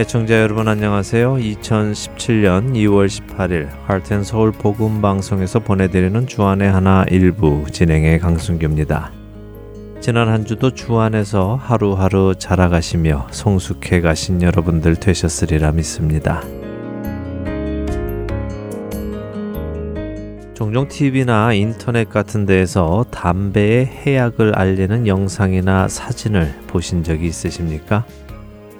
애청자 여러분 안녕하세요. 2017년 2월 18일 하트앤서울 복음 방송에서 보내드리는 주안의 하나 일부 진행의 강순규입니다. 지난 한 주도 주안에서 하루하루 자라가시며 성숙해 가신 여러분들 되셨으리라 믿습니다. 종종 TV나 인터넷 같은 데에서 담배의 해악을 알리는 영상이나 사진을 보신 적이 있으십니까?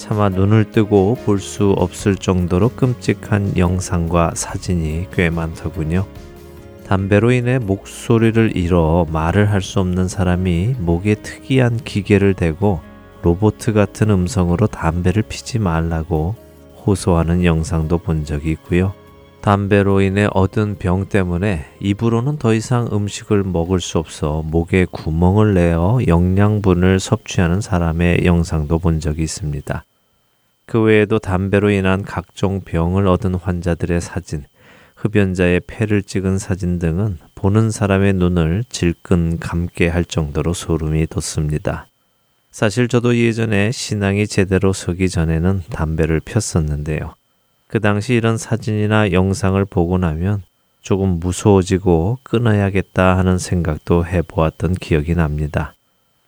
차마 눈을 뜨고 볼 수 없을 정도로 끔찍한 영상과 사진이 꽤 많더군요. 담배로 인해 목소리를 잃어 말을 할 수 없는 사람이 목에 특이한 기계를 대고 로보트 같은 음성으로 담배를 피지 말라고 호소하는 영상도 본 적이 있고요. 담배로 인해 얻은 병 때문에 입으로는 더 이상 음식을 먹을 수 없어 목에 구멍을 내어 영양분을 섭취하는 사람의 영상도 본 적이 있습니다. 그 외에도 담배로 인한 각종 병을 얻은 환자들의 사진, 흡연자의 폐를 찍은 사진 등은 보는 사람의 눈을 질끈 감게 할 정도로 소름이 돋습니다. 사실 저도 예전에 신앙이 제대로 서기 전에는 담배를 폈었는데요. 그 당시 이런 사진이나 영상을 보고 나면 조금 무서워지고 끊어야겠다 하는 생각도 해보았던 기억이 납니다.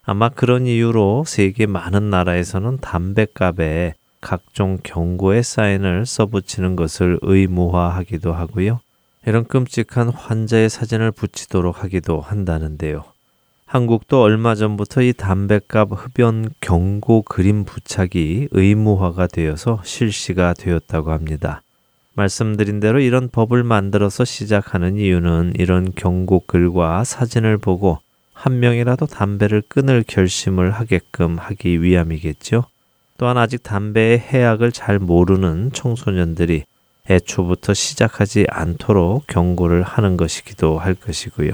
아마 그런 이유로 세계 많은 나라에서는 담배값에 각종 경고의 사인을 써붙이는 것을 의무화하기도 하고요. 이런 끔찍한 환자의 사진을 붙이도록 하기도 한다는데요. 한국도 얼마 전부터 이 담배값 흡연 경고 그림 부착이 의무화가 되어서 실시가 되었다고 합니다. 말씀드린 대로 이런 법을 만들어서 시작하는 이유는 이런 경고 글과 사진을 보고 한 명이라도 담배를 끊을 결심을 하게끔 하기 위함이겠죠. 또한 아직 담배의 해악을 잘 모르는 청소년들이 애초부터 시작하지 않도록 경고를 하는 것이기도 할 것이고요.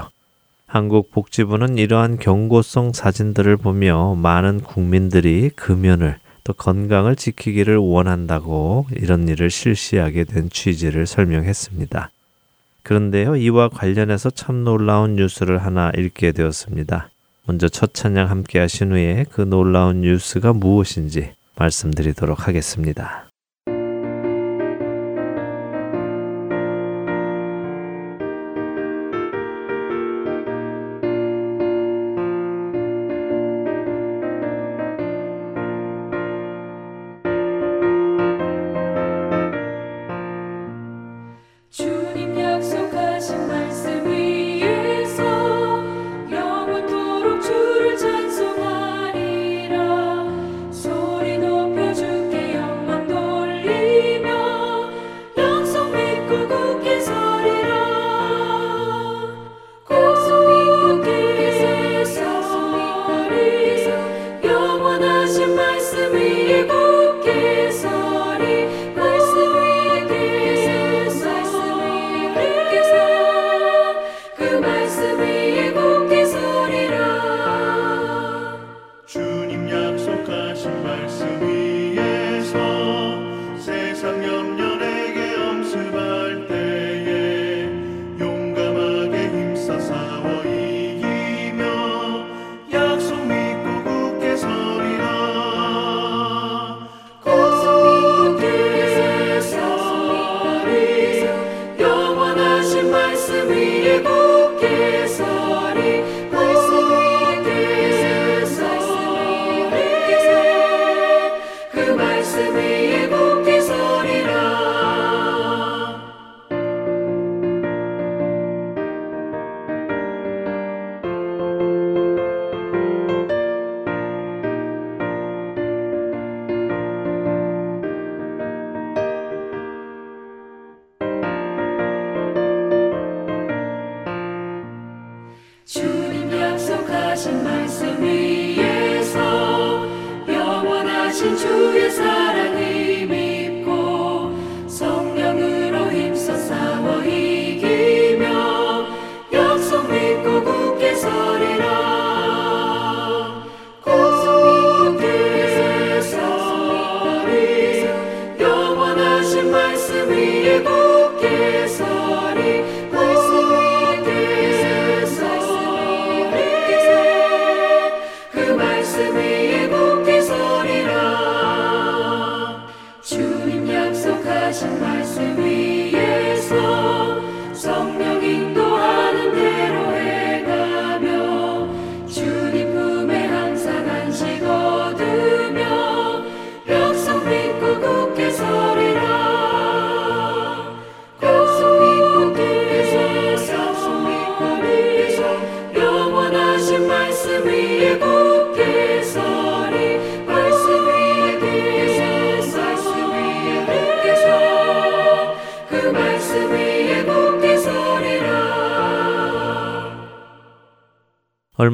한국 복지부는 이러한 경고성 사진들을 보며 많은 국민들이 금연을 또 건강을 지키기를 원한다고 이런 일을 실시하게 된 취지를 설명했습니다. 그런데요, 이와 관련해서 참 놀라운 뉴스를 하나 읽게 되었습니다. 먼저 첫 찬양 함께 하신 후에 그 놀라운 뉴스가 무엇인지 말씀드리도록 하겠습니다.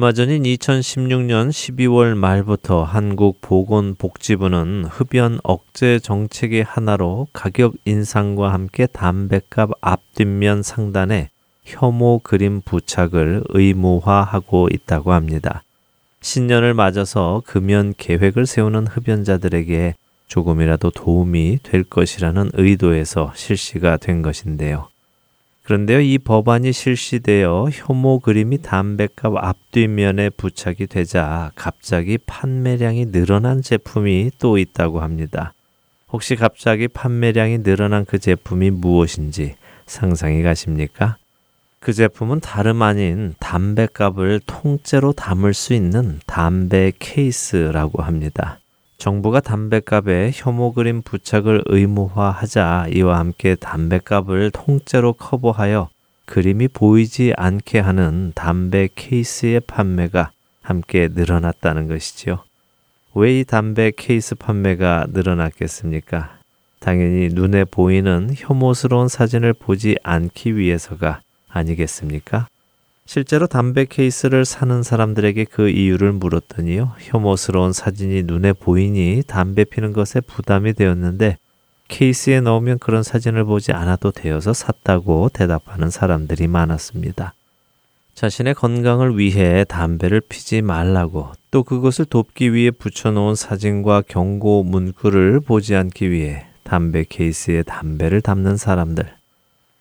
얼마 전인 2016년 12월 말부터 한국보건복지부는 흡연 억제 정책의 하나로 가격 인상과 함께 담배값 앞뒷면 상단에 혐오 그림 부착을 의무화하고 있다고 합니다. 신년을 맞아서 금연 계획을 세우는 흡연자들에게 조금이라도 도움이 될 것이라는 의도에서 실시가 된 것인데요. 그런데요, 이 법안이 실시되어 혐오 그림이 담배값 앞뒷면에 부착이 되자 갑자기 판매량이 늘어난 제품이 또 있다고 합니다. 혹시 갑자기 판매량이 늘어난 그 제품이 무엇인지 상상이 가십니까? 그 제품은 다름 아닌 담배값을 통째로 담을 수 있는 담배 케이스라고 합니다. 정부가 담배값에 혐오 그림 부착을 의무화하자 이와 함께 담배값을 통째로 커버하여 그림이 보이지 않게 하는 담배 케이스의 판매가 함께 늘어났다는 것이지요. 왜 이 담배 케이스 판매가 늘어났겠습니까? 당연히 눈에 보이는 혐오스러운 사진을 보지 않기 위해서가 아니겠습니까? 실제로 담배 케이스를 사는 사람들에게 그 이유를 물었더니요. 혐오스러운 사진이 눈에 보이니 담배 피는 것에 부담이 되었는데 케이스에 넣으면 그런 사진을 보지 않아도 되어서 샀다고 대답하는 사람들이 많았습니다. 자신의 건강을 위해 담배를 피지 말라고 또 그것을 돕기 위해 붙여놓은 사진과 경고 문구를 보지 않기 위해 담배 케이스에 담배를 담는 사람들.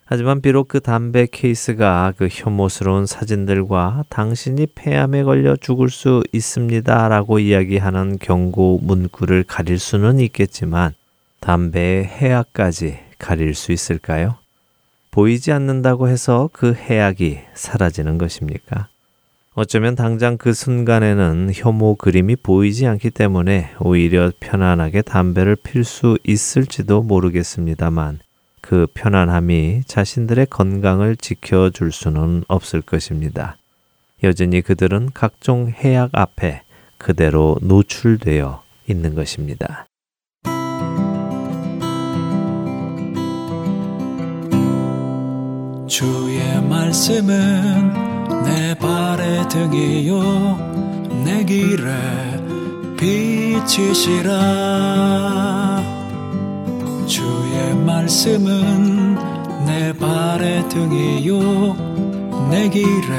하지만 비록 그 담배 케이스가 그 혐오스러운 사진들과 당신이 폐암에 걸려 죽을 수 있습니다 라고 이야기하는 경고 문구를 가릴 수는 있겠지만 담배의 해악까지 가릴 수 있을까요? 보이지 않는다고 해서 그 해악이 사라지는 것입니까? 어쩌면 당장 그 순간에는 혐오 그림이 보이지 않기 때문에 오히려 편안하게 담배를 필 수 있을지도 모르겠습니다만 그 편안함이 자신들의 건강을 지켜줄 수는 없을 것입니다. 여전히 그들은 각종 해악 앞에 그대로 노출되어 있는 것입니다. 주의 말씀은 내 발의 등이요 내 길에 빛이시라 주의 말씀은 내 발의 등이요 내 길에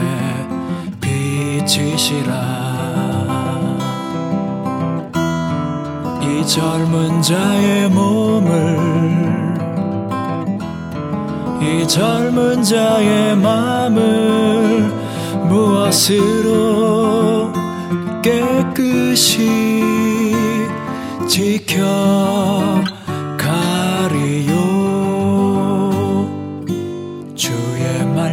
빛이시라. 이 젊은 자의 몸을 이 젊은 자의 마음을 무엇으로 깨끗이 지켜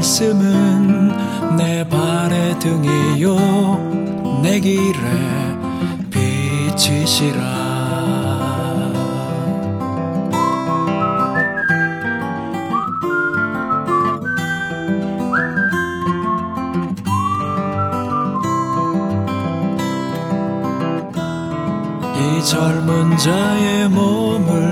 말씀은 내 발의 등이요. 내 길에 빛이시라. 이 젊은 자의 몸을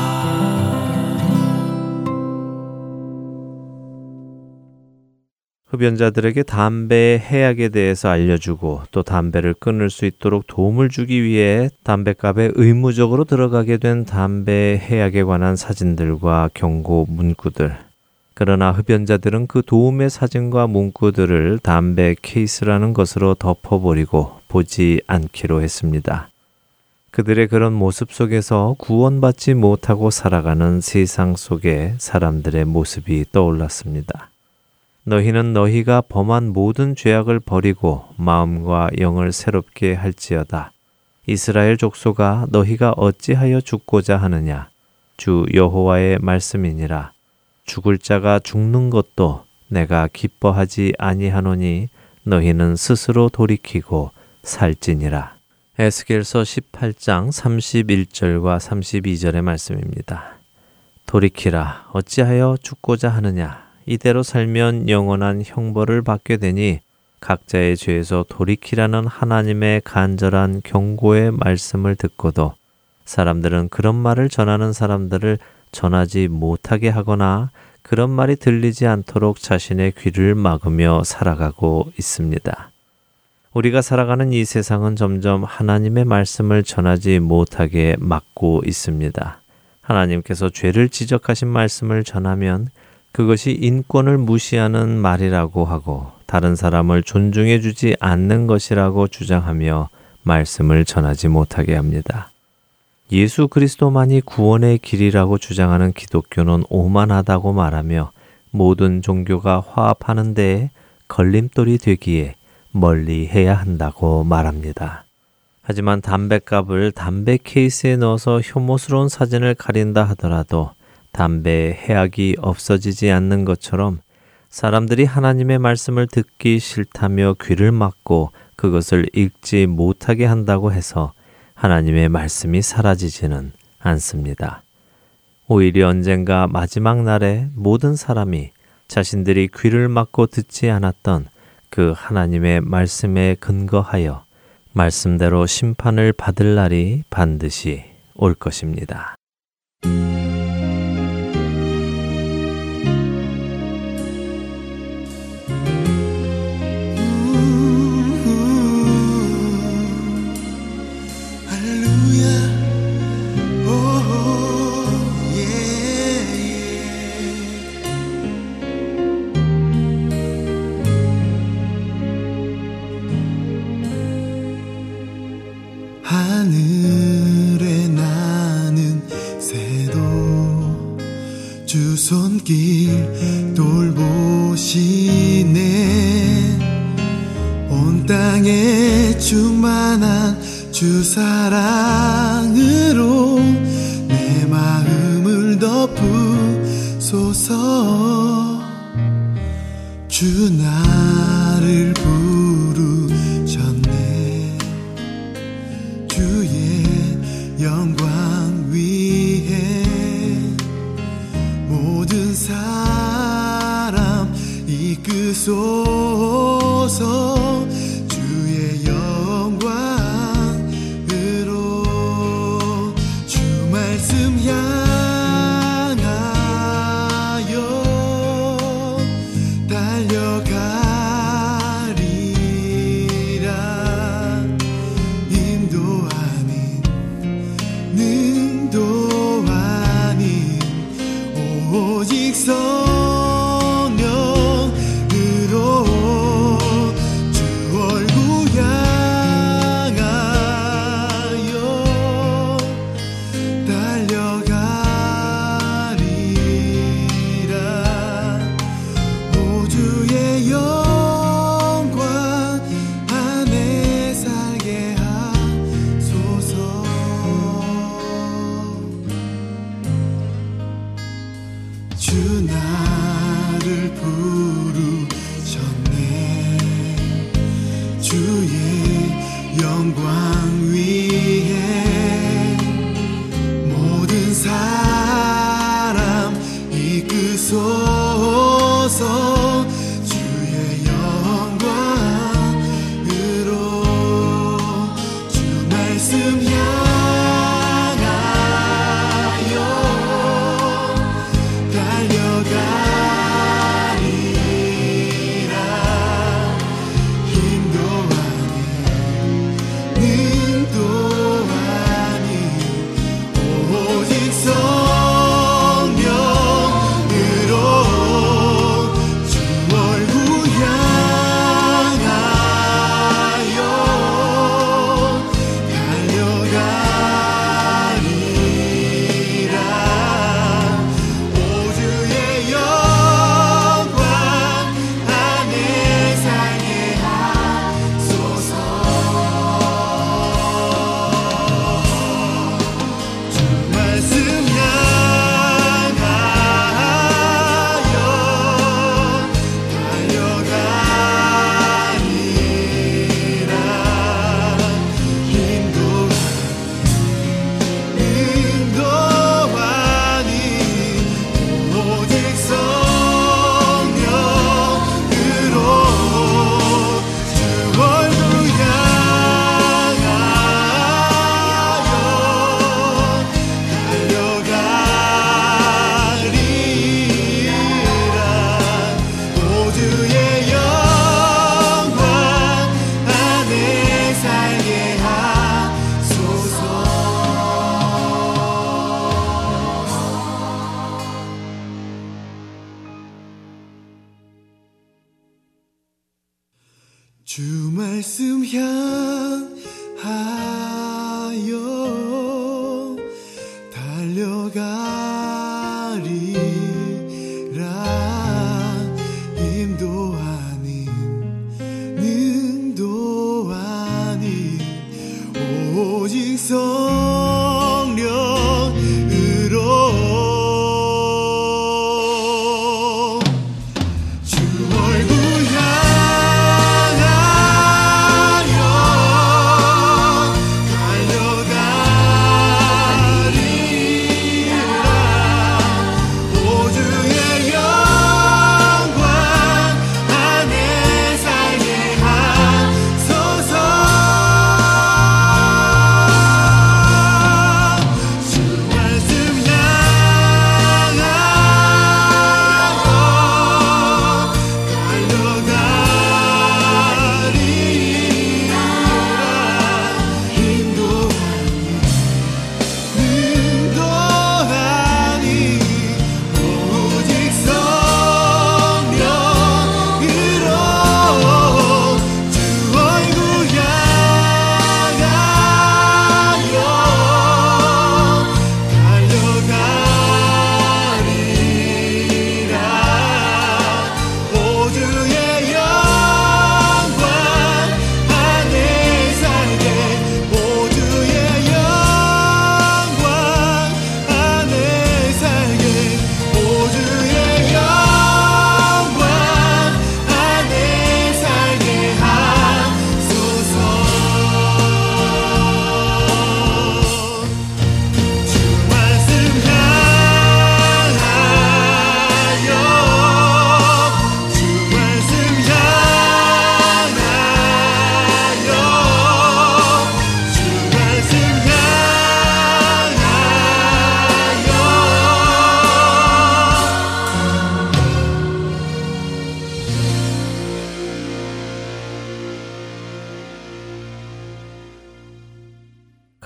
흡연자들에게 담배의 해악에 대해서 알려주고 또 담배를 끊을 수 있도록 도움을 주기 위해 담배값에 의무적으로 들어가게 된 담배의 해악에 관한 사진들과 경고 문구들. 그러나 흡연자들은 그 도움의 사진과 문구들을 담배 케이스라는 것으로 덮어버리고 보지 않기로 했습니다. 그들의 그런 모습 속에서 구원받지 못하고 살아가는 세상 속에 사람들의 모습이 떠올랐습니다. 너희는 너희가 범한 모든 죄악을 버리고 마음과 영을 새롭게 할지어다. 이스라엘 족속아 너희가 어찌하여 죽고자 하느냐? 주 여호와의 말씀이니라. 죽을 자가 죽는 것도 내가 기뻐하지 아니하노니 너희는 스스로 돌이키고 살지니라. 에스겔서 18장 31절과 32절의 말씀입니다. 돌이키라 어찌하여 죽고자 하느냐 이대로 살면 영원한 형벌을 받게 되니 각자의 죄에서 돌이키라는 하나님의 간절한 경고의 말씀을 듣고도 사람들은 그런 말을 전하는 사람들을 전하지 못하게 하거나 그런 말이 들리지 않도록 자신의 귀를 막으며 살아가고 있습니다. 우리가 살아가는 이 세상은 점점 하나님의 말씀을 전하지 못하게 막고 있습니다. 하나님께서 죄를 지적하신 말씀을 전하면 그것이 인권을 무시하는 말이라고 하고 다른 사람을 존중해 주지 않는 것이라고 주장하며 말씀을 전하지 못하게 합니다. 예수 그리스도만이 구원의 길이라고 주장하는 기독교는 오만하다고 말하며 모든 종교가 화합하는 데에 걸림돌이 되기에 멀리 해야 한다고 말합니다. 하지만 담배값을 담배 케이스에 넣어서 혐오스러운 사진을 가린다 하더라도 담배의 해악이 없어지지 않는 것처럼 사람들이 하나님의 말씀을 듣기 싫다며 귀를 막고 그것을 읽지 못하게 한다고 해서 하나님의 말씀이 사라지지는 않습니다. 오히려 언젠가 마지막 날에 모든 사람이 자신들이 귀를 막고 듣지 않았던 그 하나님의 말씀에 근거하여 말씀대로 심판을 받을 날이 반드시 올 것입니다. choose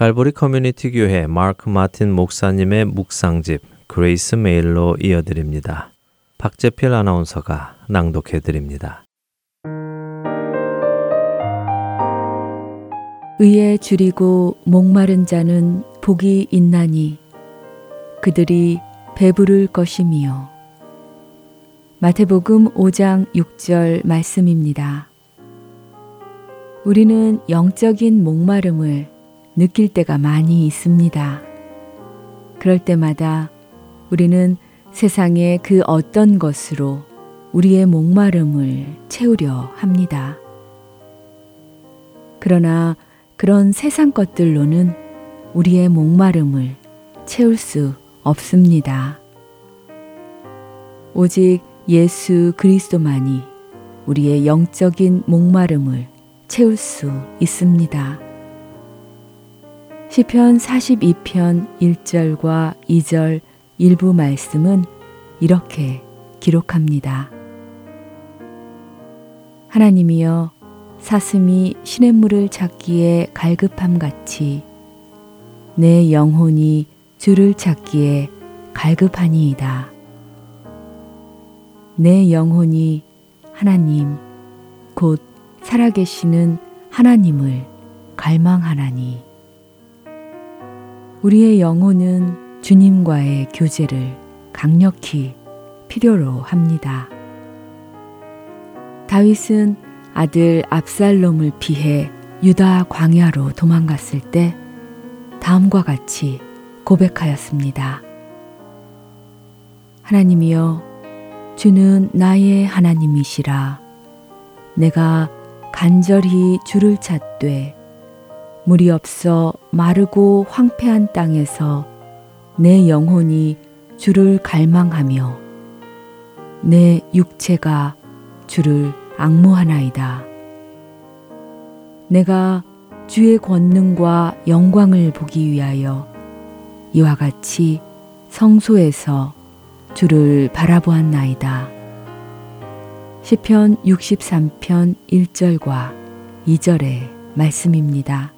갈보리 커뮤니티 교회 마크 마틴 목사님의 묵상집 그레이스 메일로 이어드립니다. 박재필 아나운서가 낭독해 드립니다. 의에 주리고 목마른 자는 복이 있나니 그들이 배부를 것임이요. 마태복음 5장 6절 말씀입니다. 우리는 영적인 목마름을 느낄 때가 많이 있습니다. 그럴 때마다 우리는 세상의 그 어떤 것으로 우리의 목마름을 채우려 합니다. 그러나 그런 세상 것들로는 우리의 목마름을 채울 수 없습니다. 오직 예수 그리스도만이 우리의 영적인 목마름을 채울 수 있습니다. 시편 42편 1절과 2절 일부 말씀은 이렇게 기록합니다. 하나님이여 사슴이 시냇물을 찾기에 갈급함 같이 내 영혼이 주를 찾기에 갈급하니이다. 내 영혼이 하나님 곧 살아계시는 하나님을 갈망하나니 우리의 영혼은 주님과의 교제를 강력히 필요로 합니다. 다윗은 아들 압살롬을 피해 유다 광야로 도망갔을 때 다음과 같이 고백하였습니다. 하나님이여, 주는 나의 하나님이시라. 내가 간절히 주를 찾되 물이 없어 마르고 황폐한 땅에서 내 영혼이 주를 갈망하며 내 육체가 주를 악무하나이다. 내가 주의 권능과 영광을 보기 위하여 이와 같이 성소에서 주를 바라보았나이다. 시편 63편 1절과 2절의 말씀입니다.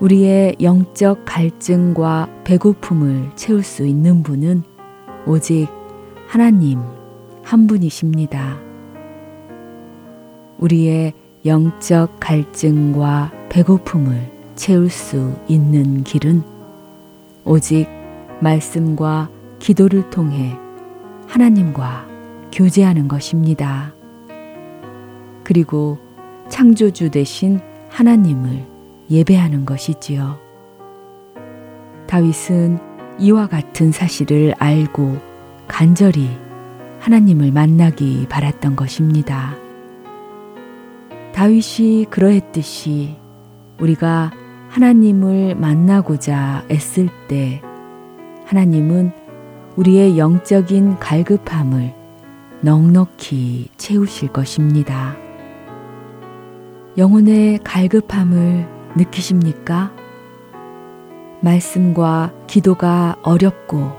우리의 영적 갈증과 배고픔을 채울 수 있는 분은 오직 하나님 한 분이십니다. 우리의 영적 갈증과 배고픔을 채울 수 있는 길은 오직 말씀과 기도를 통해 하나님과 교제하는 것입니다. 그리고 창조주 대신 하나님을 예배하는 것이지요. 다윗은 이와 같은 사실을 알고 간절히 하나님을 만나기 바랐던 것입니다. 다윗이 그러했듯이 우리가 하나님을 만나고자 애쓸 때 하나님은 우리의 영적인 갈급함을 넉넉히 채우실 것입니다. 영혼의 갈급함을 느끼십니까? 말씀과 기도가 어렵고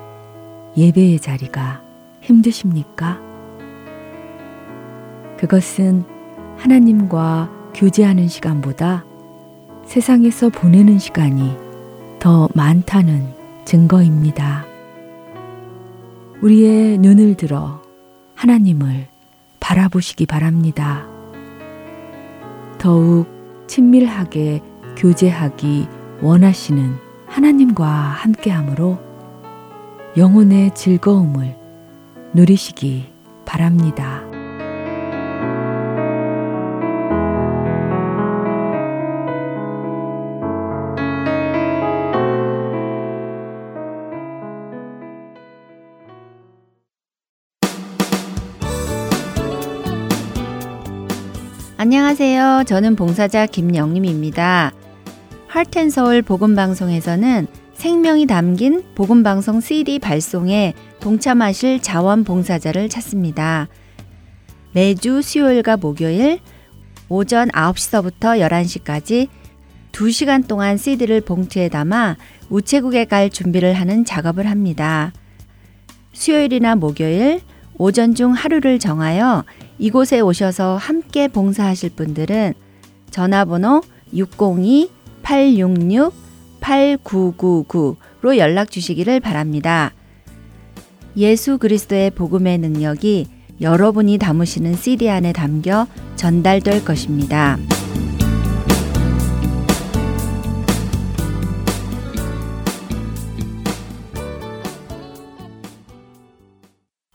예배의 자리가 힘드십니까? 그것은 하나님과 교제하는 시간보다 세상에서 보내는 시간이 더 많다는 증거입니다. 우리의 눈을 들어 하나님을 바라보시기 바랍니다. 더욱 친밀하게 교제하기 원하시는 하나님과 함께함으로 영혼의 즐거움을 누리시기 바랍니다. 안녕하세요. 저는 봉사자 김영림입니다. 할텐서울 복음방송에서는 생명이 담긴 복음방송 CD 발송에 동참하실 자원봉사자를 찾습니다. 매주 수요일과 목요일 오전 9시서부터 11시까지 2시간 동안 CD를 봉투에 담아 우체국에 갈 준비를 하는 작업을 합니다. 수요일이나 목요일 오전 중 하루를 정하여 이곳에 오셔서 함께 봉사하실 분들은 전화번호 602-866-8999로 연락 주시기를 바랍니다. 예수 그리스도의 복음의 능력이 여러분이 담으시는 CD 안에 담겨 전달될 것입니다.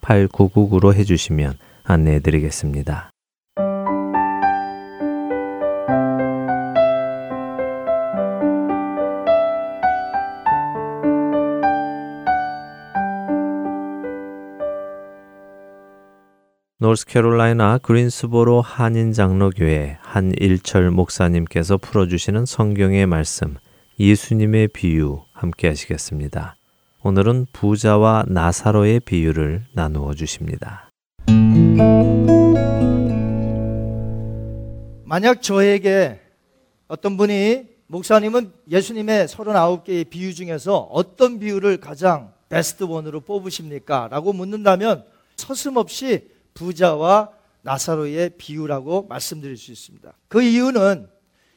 8999로 해주시면 안내해 드리겠습니다. 노스캐롤라이나 그린스보로 한인 장로교회 한일철 목사님께서 풀어주시는 성경의 말씀 예수님의 비유 함께 하시겠습니다. 오늘은 부자와 나사로의 비유를 나누어 주십니다. 만약 저에게 어떤 분이 목사님은 예수님의 39개의 비유 중에서 어떤 비유를 가장 베스트 원으로 뽑으십니까? 라고 묻는다면 서슴없이 부자와 나사로의 비유라고 말씀드릴 수 있습니다. 그 이유는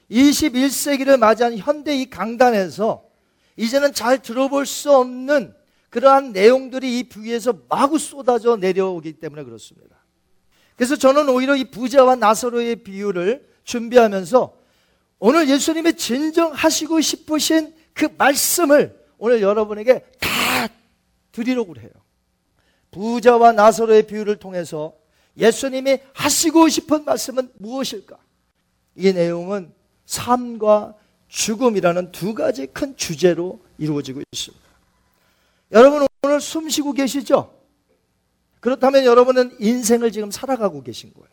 21세기를 맞이한 현대 이 강단에서 이제는 잘 들어볼 수 없는 그러한 내용들이 이 비유에서 마구 쏟아져 내려오기 때문에 그렇습니다. 그래서 저는 오히려 이 부자와 나사로의 비유를 준비하면서 오늘 예수님이 진정하시고 싶으신 그 말씀을 오늘 여러분에게 다 드리려고 해요. 부자와 나사로의 비유를 통해서 예수님이 하시고 싶은 말씀은 무엇일까? 이 내용은 삶과 죽음이라는 두 가지 큰 주제로 이루어지고 있습니다. 여러분 오늘 숨 쉬고 계시죠? 그렇다면 여러분은 인생을 지금 살아가고 계신 거예요.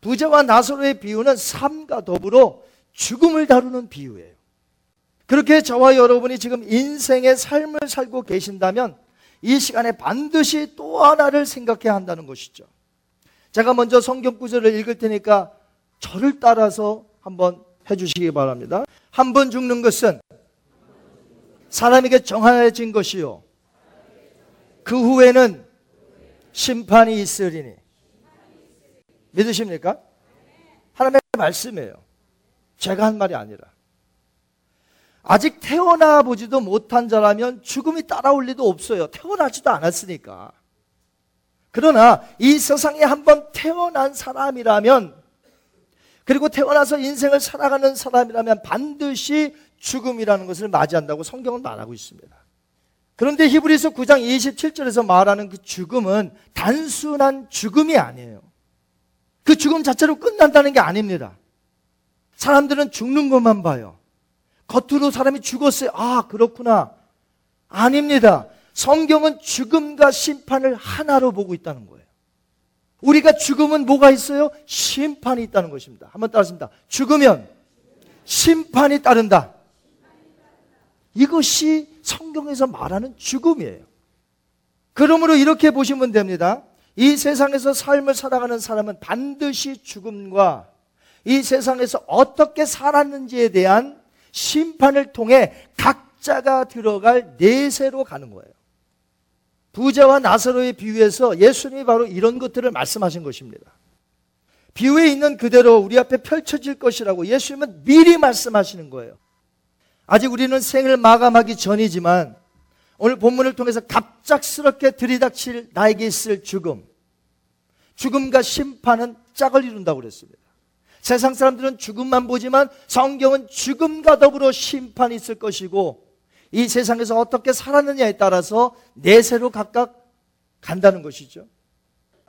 부자와 나사로의 비유는 삶과 더불어 죽음을 다루는 비유예요. 그렇게 저와 여러분이 지금 인생의 삶을 살고 계신다면 이 시간에 반드시 또 하나를 생각해야 한다는 것이죠. 제가 먼저 성경 구절을 읽을 테니까 저를 따라서 한번 해주시기 바랍니다. 한 번 죽는 것은 사람에게 정해진 것이요. 그 후에는 심판이 있으리니. 믿으십니까? 하나님의 말씀이에요. 제가 한 말이 아니라. 아직 태어나 보지도 못한 자라면 죽음이 따라올 리도 없어요. 태어나지도 않았으니까. 그러나 이 세상에 한번 태어난 사람이라면 그리고 태어나서 인생을 살아가는 사람이라면 반드시 죽음이라는 것을 맞이한다고 성경은 말하고 있습니다. 그런데 히브리서 9장 27절에서 말하는 그 죽음은 단순한 죽음이 아니에요. 그 죽음 자체로 끝난다는 게 아닙니다. 사람들은 죽는 것만 봐요. 겉으로 사람이 죽었어요. 아, 그렇구나. 아닙니다. 성경은 죽음과 심판을 하나로 보고 있다는 거예요. 우리가 죽으면 뭐가 있어요? 심판이 있다는 것입니다. 한번 따라습니다. 죽으면 심판이 따른다. 이것이 성경에서 말하는 죽음이에요. 그러므로 이렇게 보시면 됩니다. 이 세상에서 삶을 살아가는 사람은 반드시 죽음과 이 세상에서 어떻게 살았는지에 대한 심판을 통해 각자가 들어갈 내세로 가는 거예요. 부자와 나사로의 비유에서 예수님이 바로 이런 것들을 말씀하신 것입니다. 비유에 있는 그대로 우리 앞에 펼쳐질 것이라고 예수님은 미리 말씀하시는 거예요. 아직 우리는 생을 마감하기 전이지만 오늘 본문을 통해서 갑작스럽게 들이닥칠 나에게 있을 죽음. 죽음과 심판은 짝을 이룬다고 그랬습니다. 세상 사람들은 죽음만 보지만 성경은 죽음과 더불어 심판이 있을 것이고 이 세상에서 어떻게 살았느냐에 따라서 내세로 각각 간다는 것이죠.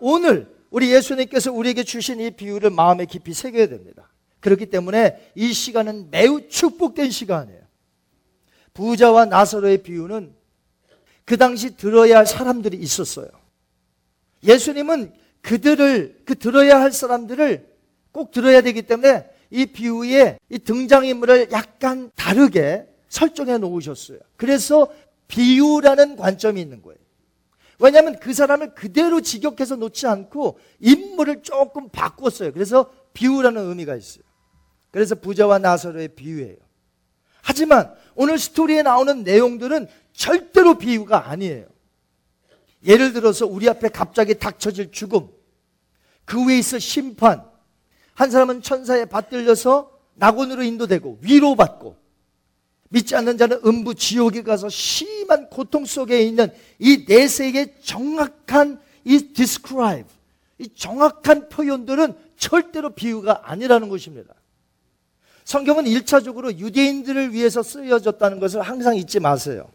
오늘 우리 예수님께서 우리에게 주신 이 비유를 마음에 깊이 새겨야 됩니다. 그렇기 때문에 이 시간은 매우 축복된 시간이에요. 부자와 나사로의 비유는 그 당시 들어야 할 사람들이 있었어요. 예수님은 그들을, 그 들어야 할 사람들을 꼭 들어야 되기 때문에 이 비유의 이 등장인물을 약간 다르게 설정해 놓으셨어요. 그래서 비유라는 관점이 있는 거예요. 왜냐하면 그 사람을 그대로 직역해서 놓지 않고 인물을 조금 바꿨어요. 그래서 비유라는 의미가 있어요. 그래서 부자와 나사로의 비유예요. 하지만 오늘 스토리에 나오는 내용들은 절대로 비유가 아니에요. 예를 들어서 우리 앞에 갑자기 닥쳐질 죽음, 그 위에 있을 심판, 한 사람은 천사에 받들려서 낙원으로 인도되고 위로받고 믿지 않는 자는 음부 지옥에 가서 심한 고통 속에 있는 이 내세의 정확한 이 describe, 이 정확한 표현들은 절대로 비유가 아니라는 것입니다. 성경은 1차적으로 유대인들을 위해서 쓰여졌다는 것을 항상 잊지 마세요.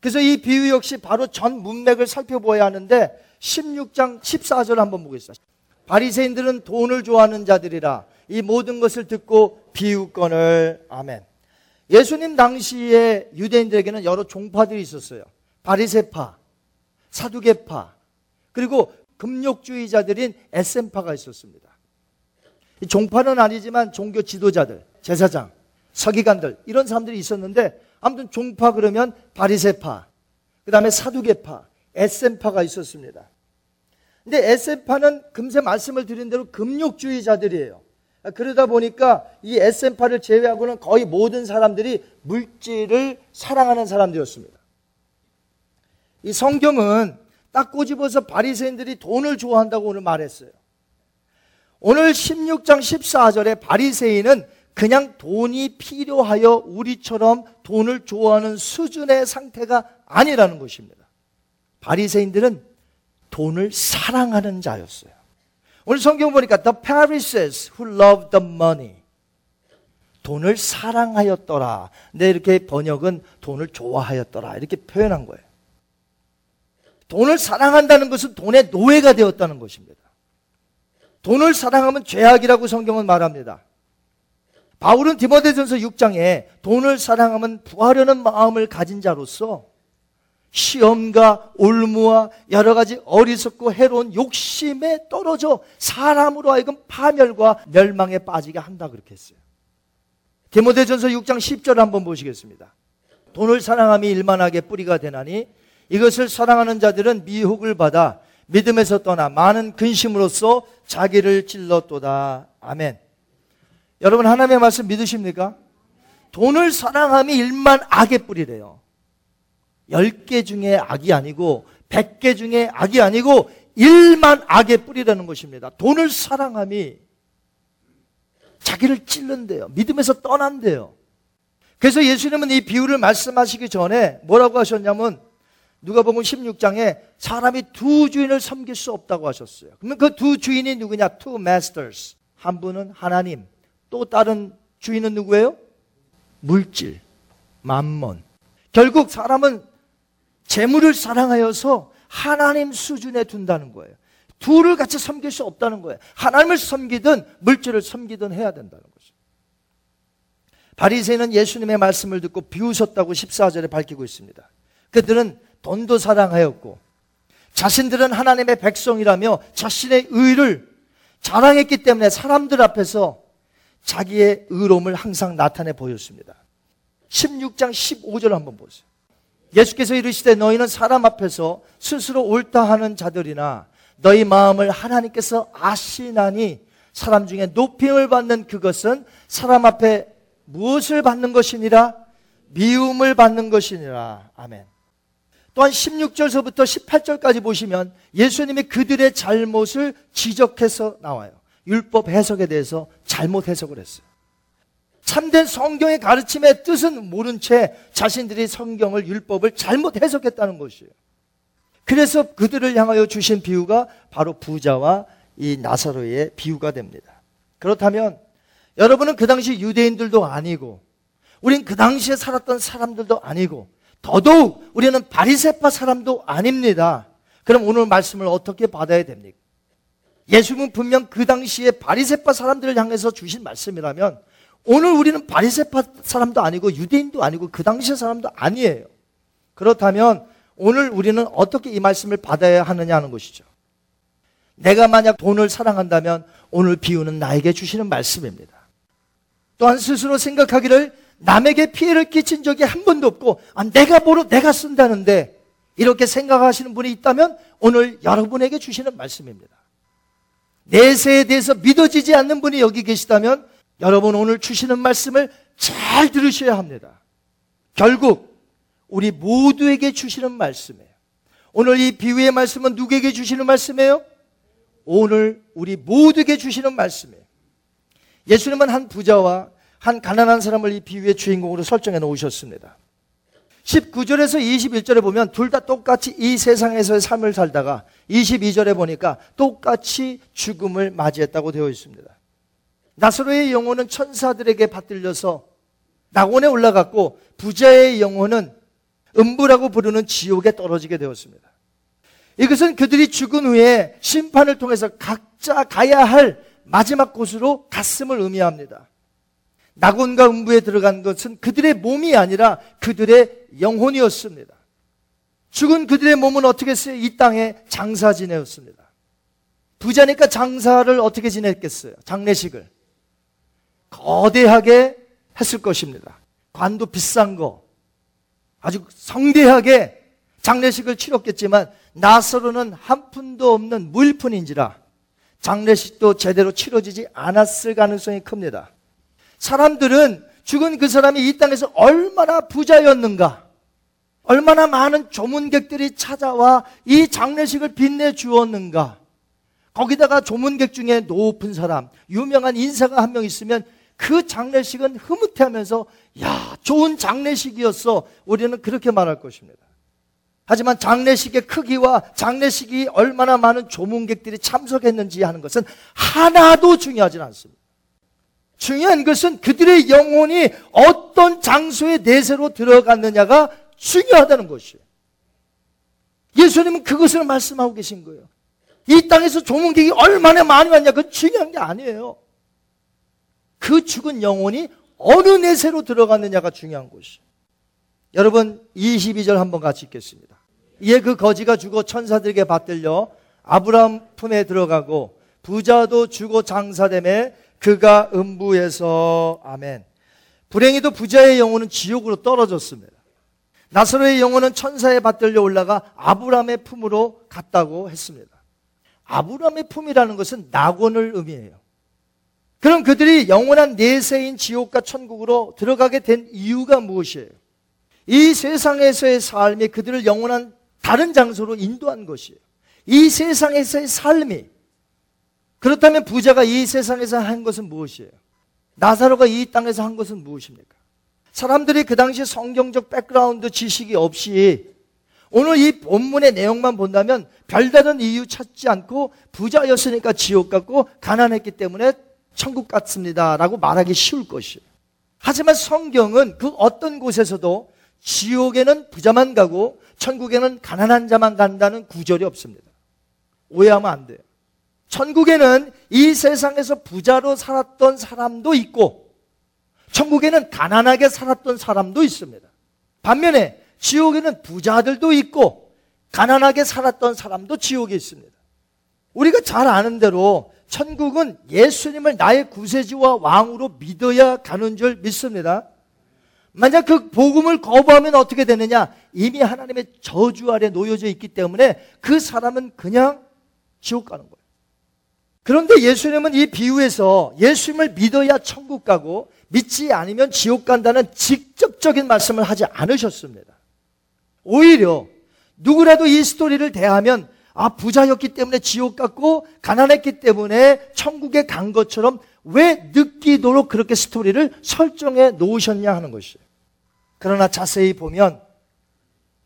그래서 이 비유 역시 바로 전 문맥을 살펴보아야 하는데 16장 14절 한번 보겠습니다. 바리새인들은 돈을 좋아하는 자들이라 이 모든 것을 듣고 비유권을 아멘. 예수님 당시에 유대인들에게는 여러 종파들이 있었어요. 바리새파, 사두개파, 그리고 금욕주의자들인 에센파가 있었습니다. 종파는 아니지만 종교 지도자들, 제사장, 서기관들 이런 사람들이 있었는데 아무튼 종파 그러면 바리새파, 그 다음에 사두개파, 에센파가 있었습니다. 근데 에센파는 금세 말씀을 드린 대로 금욕주의자들이에요. 그러다 보니까 이 에센파를 제외하고는 거의 모든 사람들이 물질을 사랑하는 사람들이었습니다. 이 성경은 딱 꼬집어서 바리새인들이 돈을 좋아한다고 오늘 말했어요. 오늘 16장 14절에 바리새인은 그냥 돈이 필요하여 우리처럼 돈을 좋아하는 수준의 상태가 아니라는 것입니다. 바리새인들은 돈을 사랑하는 자였어요. 오늘 성경 보니까 the Pharisees who loved the money 돈을 사랑하였더라. 근데 이렇게 번역은 돈을 좋아하였더라. 이렇게 표현한 거예요. 돈을 사랑한다는 것은 돈의 노예가 되었다는 것입니다. 돈을 사랑하면 죄악이라고 성경은 말합니다. 바울은 디모데전서 6장에 돈을 사랑하면 부하려는 마음을 가진 자로서 시험과 올무와 여러 가지 어리석고 해로운 욕심에 떨어져 사람으로 하여금 파멸과 멸망에 빠지게 한다 그렇게 했어요. 디모데전서 6장 10절 한번 보시겠습니다. 돈을 사랑함이 일만하게 뿌리가 되나니 이것을 사랑하는 자들은 미혹을 받아 믿음에서 떠나 많은 근심으로써 자기를 찔렀도다. 아멘. 여러분 하나님의 말씀 믿으십니까? 돈을 사랑함이 일만 악의 뿌리래요. 10개 중에 악이 아니고 100개 중에 악이 아니고 일만 악의 뿌리라는 것입니다. 돈을 사랑함이 자기를 찔른대요. 믿음에서 떠난대요. 그래서 예수님은 이 비유를 말씀하시기 전에 뭐라고 하셨냐면 누가복음 16장에 사람이 두 주인을 섬길 수 없다고 하셨어요. 그러면 그 두 주인이 누구냐? Two masters. 한 분은 하나님, 또 다른 주인은 누구예요? 물질, 만몬. 결국 사람은 재물을 사랑하여서 하나님 수준에 둔다는 거예요. 둘을 같이 섬길 수 없다는 거예요. 하나님을 섬기든 물질을 섬기든 해야 된다는 거죠. 바리새인은 예수님의 말씀을 듣고 비웃었다고 14절에 밝히고 있습니다. 그들은 돈도 사랑하였고 자신들은 하나님의 백성이라며 자신의 의를 자랑했기 때문에 사람들 앞에서 자기의 의로움을 항상 나타내 보였습니다. 16장 15절 한번 보세요. 예수께서 이르시되 너희는 사람 앞에서 스스로 옳다 하는 자들이나 너희 마음을 하나님께서 아시나니 사람 중에 높임을 받는 그것은 사람 앞에 무엇을 받는 것이니라 미움을 받는 것이니라 아멘. 또한 16절서부터 18절까지 보시면 예수님이 그들의 잘못을 지적해서 나와요. 율법 해석에 대해서 잘못 해석을 했어요. 참된 성경의 가르침의 뜻은 모른 채 자신들이 성경을 율법을 잘못 해석했다는 것이에요. 그래서 그들을 향하여 주신 비유가 바로 부자와 이 나사로의 비유가 됩니다. 그렇다면 여러분은 그 당시 유대인들도 아니고 우린 그 당시에 살았던 사람들도 아니고 더더욱 우리는 바리새파 사람도 아닙니다. 그럼 오늘 말씀을 어떻게 받아야 됩니까? 예수님은 분명 그 당시에 바리새파 사람들을 향해서 주신 말씀이라면 오늘 우리는 바리새파 사람도 아니고 유대인도 아니고 그 당시의 사람도 아니에요. 그렇다면 오늘 우리는 어떻게 이 말씀을 받아야 하느냐 하는 것이죠. 내가 만약 돈을 사랑한다면 오늘 비유는 나에게 주시는 말씀입니다. 또한 스스로 생각하기를 남에게 피해를 끼친 적이 한 번도 없고 아, 내가 뭐로 내가 쓴다는데 이렇게 생각하시는 분이 있다면 오늘 여러분에게 주시는 말씀입니다. 내세에 대해서 믿어지지 않는 분이 여기 계시다면 여러분 오늘 주시는 말씀을 잘 들으셔야 합니다. 결국 우리 모두에게 주시는 말씀이에요. 오늘 이 비유의 말씀은 누구에게 주시는 말씀이에요? 오늘 우리 모두에게 주시는 말씀이에요. 예수님은 한 부자와 한 가난한 사람을 이 비유의 주인공으로 설정해 놓으셨습니다. 19절에서 21절에 보면 둘 다 똑같이 이 세상에서의 삶을 살다가 22절에 보니까 똑같이 죽음을 맞이했다고 되어 있습니다. 나사로의 영혼은 천사들에게 받들려서 낙원에 올라갔고 부자의 영혼은 음부라고 부르는 지옥에 떨어지게 되었습니다. 이것은 그들이 죽은 후에 심판을 통해서 각자 가야 할 마지막 곳으로 갔음을 의미합니다. 낙원과 음부에 들어간 것은 그들의 몸이 아니라 그들의 영혼이었습니다. 죽은 그들의 몸은 어떻게 했어요? 이 땅에 장사 지내었습니다. 부자니까 장사를 어떻게 지냈겠어요? 장례식을. 거대하게 했을 것입니다. 관도 비싼 거. 아주 성대하게 장례식을 치렀겠지만 나서로는 한 푼도 없는 물푼인지라 장례식도 제대로 치러지지 않았을 가능성이 큽니다. 사람들은 죽은 그 사람이 이 땅에서 얼마나 부자였는가, 얼마나 많은 조문객들이 찾아와 이 장례식을 빛내 주었는가, 거기다가 조문객 중에 높은 사람, 유명한 인사가 한 명 있으면 그 장례식은 흐뭇해하면서 야 좋은 장례식이었어 우리는 그렇게 말할 것입니다. 하지만 장례식의 크기와 장례식이 얼마나 많은 조문객들이 참석했는지 하는 것은 하나도 중요하지 않습니다. 중요한 것은 그들의 영혼이 어떤 장소에 내세로 들어갔느냐가 중요하다는 것이에요. 예수님은 그것을 말씀하고 계신 거예요. 이 땅에서 조문객이 얼마나 많이 왔냐, 그건 중요한 게 아니에요. 그 죽은 영혼이 어느 내세로 들어갔느냐가 중요한 것이에요. 여러분, 22절 한번 같이 읽겠습니다. 이에 그 거지가 죽어 천사들에게 받들려 아브라함 품에 들어가고 부자도 죽어 장사됨에 그가 음부에서 아멘. 불행히도 부자의 영혼은 지옥으로 떨어졌습니다. 나사로의 영혼은 천사에 받들려 올라가 아브라함의 품으로 갔다고 했습니다. 아브라함의 품이라는 것은 낙원을 의미해요. 그럼 그들이 영원한 내세인 지옥과 천국으로 들어가게 된 이유가 무엇이에요? 이 세상에서의 삶이 그들을 영원한 다른 장소로 인도한 것이에요. 이 세상에서의 삶이 그렇다면 부자가 이 세상에서 한 것은 무엇이에요? 나사로가 이 땅에서 한 것은 무엇입니까? 사람들이 그 당시 성경적 background 지식이 없이 오늘 이 본문의 내용만 본다면 별다른 이유 찾지 않고 부자였으니까 지옥 갔고 가난했기 때문에 천국 갔습니다. 라고 말하기 쉬울 것이에요. 하지만 성경은 그 어떤 곳에서도 지옥에는 부자만 가고 천국에는 가난한 자만 간다는 구절이 없습니다. 오해하면 안 돼요. 천국에는 이 세상에서 부자로 살았던 사람도 있고 천국에는 가난하게 살았던 사람도 있습니다. 반면에 지옥에는 부자들도 있고 가난하게 살았던 사람도 지옥에 있습니다. 우리가 잘 아는 대로 천국은 예수님을 나의 구세주와 왕으로 믿어야 가는 줄 믿습니다. 만약 그 복음을 거부하면 어떻게 되느냐? 이미 하나님의 저주 아래 놓여져 있기 때문에 그 사람은 그냥 지옥 가는 거예요. 그런데 예수님은 이 비유에서 예수님을 믿어야 천국 가고 믿지 않으면 지옥 간다는 직접적인 말씀을 하지 않으셨습니다. 오히려 누구라도 이 스토리를 대하면 아 부자였기 때문에 지옥 갔고 가난했기 때문에 천국에 간 것처럼 왜 느끼도록 그렇게 스토리를 설정해 놓으셨냐 하는 것이에요. 그러나 자세히 보면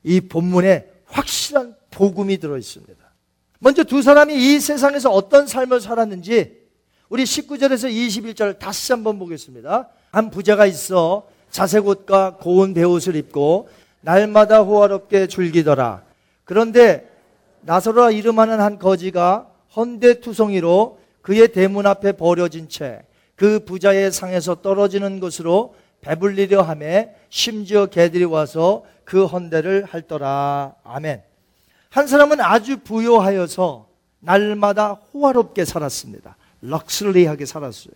이 본문에 확실한 복음이 들어 있습니다. 먼저 두 사람이 이 세상에서 어떤 삶을 살았는지 우리 19절에서 21절 다시 한번 보겠습니다. 한 부자가 있어 자색 옷과 고운 베옷을 입고 날마다 호화롭게 즐기더라. 그런데 나사로라 이름하는 한 거지가 헌대투성이로 그의 대문 앞에 버려진 채 그 부자의 상에서 떨어지는 것으로 배불리려 함에 심지어 개들이 와서 그 헌대를 할더라. 아멘. 한 사람은 아주 부요하여서 날마다 호화롭게 살았습니다. 럭스리하게 살았어요.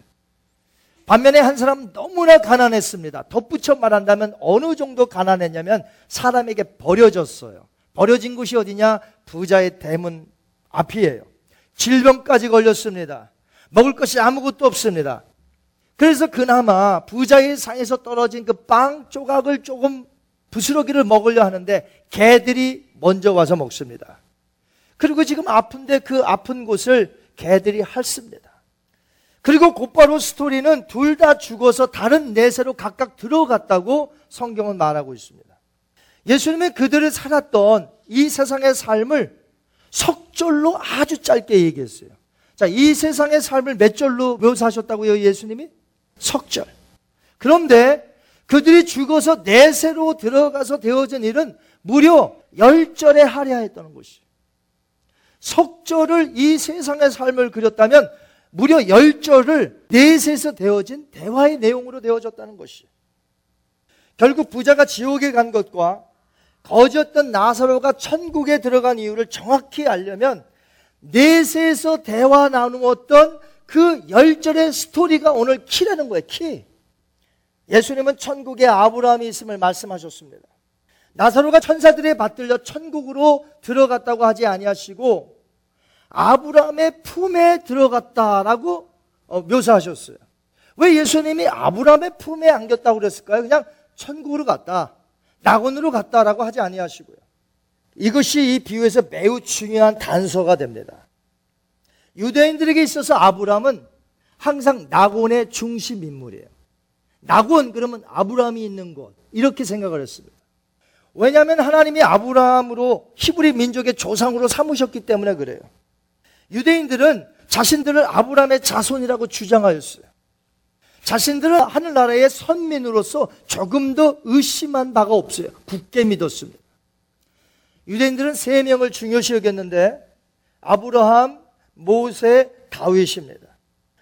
반면에 한 사람은 너무나 가난했습니다. 덧붙여 말한다면 어느 정도 가난했냐면 사람에게 버려졌어요. 버려진 곳이 어디냐? 부자의 대문 앞이에요. 질병까지 걸렸습니다. 먹을 것이 아무것도 없습니다. 그래서 그나마 부자의 상에서 떨어진 그 빵 조각을 조금 부스러기를 먹으려 하는데 개들이 먼저 와서 먹습니다. 그리고 지금 아픈데 그 아픈 곳을 개들이 핥습니다. 그리고 곧바로 스토리는 둘 다 죽어서 다른 내세로 각각 들어갔다고 성경은 말하고 있습니다. 예수님은 그들을 살았던 이 세상의 삶을 석절로 아주 짧게 얘기했어요. 자, 이 세상의 삶을 몇 절로 묘사하셨다고요, 예수님이? 석절. 그런데 그들이 죽어서 내세로 들어가서 되어진 일은 무려 열절에 하려했다는 것이. 석절을 이 세상의 삶을 그렸다면 무려 열절을 내세에서 되어진 대화의 내용으로 되어졌다는 것이. 결국 부자가 지옥에 간 것과 거지였던 나사로가 천국에 들어간 이유를 정확히 알려면 내세에서 대화 나누었던 그 열절의 스토리가 오늘 키라는 거예요, 키. 예수님은 천국에 아브라함이 있음을 말씀하셨습니다. 나사로가 천사들에 받들려 천국으로 들어갔다고 하지 아니하시고 아브라함의 품에 들어갔다라고 어, 묘사하셨어요. 왜 예수님이 아브라함의 품에 안겼다고 그랬을까요? 그냥 천국으로 갔다. 낙원으로 갔다라고 하지 아니하시고요. 이것이 이 비유에서 매우 중요한 단서가 됩니다. 유대인들에게 있어서 아브라함은 항상 낙원의 중심 인물이에요. 낙원 그러면 아브라함이 있는 곳 이렇게 생각을 했습니다. 왜냐하면 하나님이 아브라함으로 히브리 민족의 조상으로 삼으셨기 때문에 그래요. 유대인들은 자신들을 아브라함의 자손이라고 주장하였어요. 자신들은 하늘나라의 선민으로서 조금 더 의심한 바가 없어요. 굳게 믿었습니다. 유대인들은 세 명을 중요시 여겼는데 아브라함, 모세, 다윗입니다.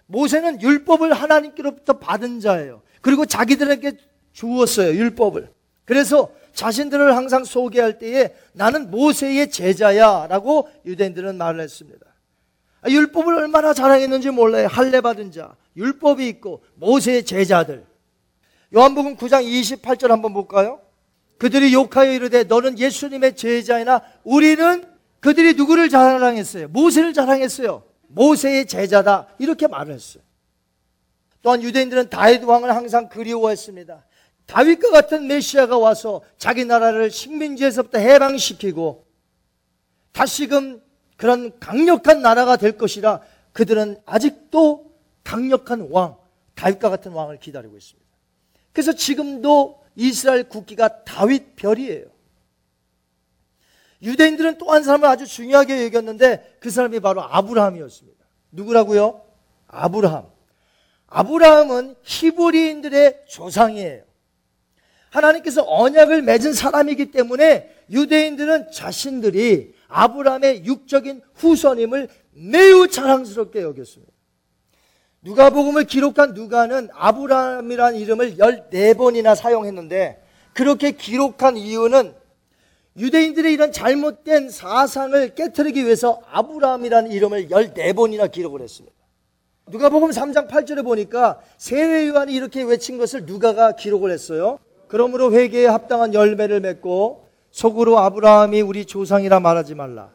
모세는 율법을 하나님께로부터 받은 자예요. 그리고 자기들에게 주었어요, 율법을. 그래서 자신들을 항상 소개할 때에 나는 모세의 제자야 라고 유대인들은 말을 했습니다. 아, 율법을 얼마나 자랑했는지 몰라요. 할례 받은 자, 율법이 있고 모세의 제자들. 요한복음 9장 28절 한번 볼까요? 그들이 욕하여 이르되 너는 예수님의 제자이나 우리는 그 그들이 누구를 자랑했어요? 모세를 자랑했어요. 모세의 제자다. 이렇게 말을 했어요. 또한 유대인들은 다윗 왕을 항상 그리워했습니다. 다윗과 같은 메시아가 와서 자기 나라를 식민지에서부터 해방시키고 다시금 그런 강력한 나라가 될 것이라 그들은 아직도 강력한 왕, 다윗과 같은 왕을 기다리고 있습니다. 그래서 지금도 이스라엘 국기가 다윗 별이에요. 유대인들은 또 한 사람을 아주 중요하게 여겼는데 그 사람이 바로 아브라함이었습니다. 누구라고요? 아브라함. 아브라함은 히브리인들의 조상이에요. 하나님께서 언약을 맺은 사람이기 때문에 유대인들은 자신들이 아브라함의 육적인 후손임을 매우 자랑스럽게 여겼습니다. 누가복음을 기록한 누가는 아브라함이라는 이름을 14번이나 사용했는데 그렇게 기록한 이유는 유대인들의 이런 잘못된 사상을 깨뜨리기 위해서 아브라함이라는 이름을 14번이나 기록을 했습니다. 누가복음 3장 8절에 보니까 세례 요한이 이렇게 외친 것을 누가가 기록을 했어요. 그러므로 회개에 합당한 열매를 맺고 속으로 아브라함이 우리 조상이라 말하지 말라.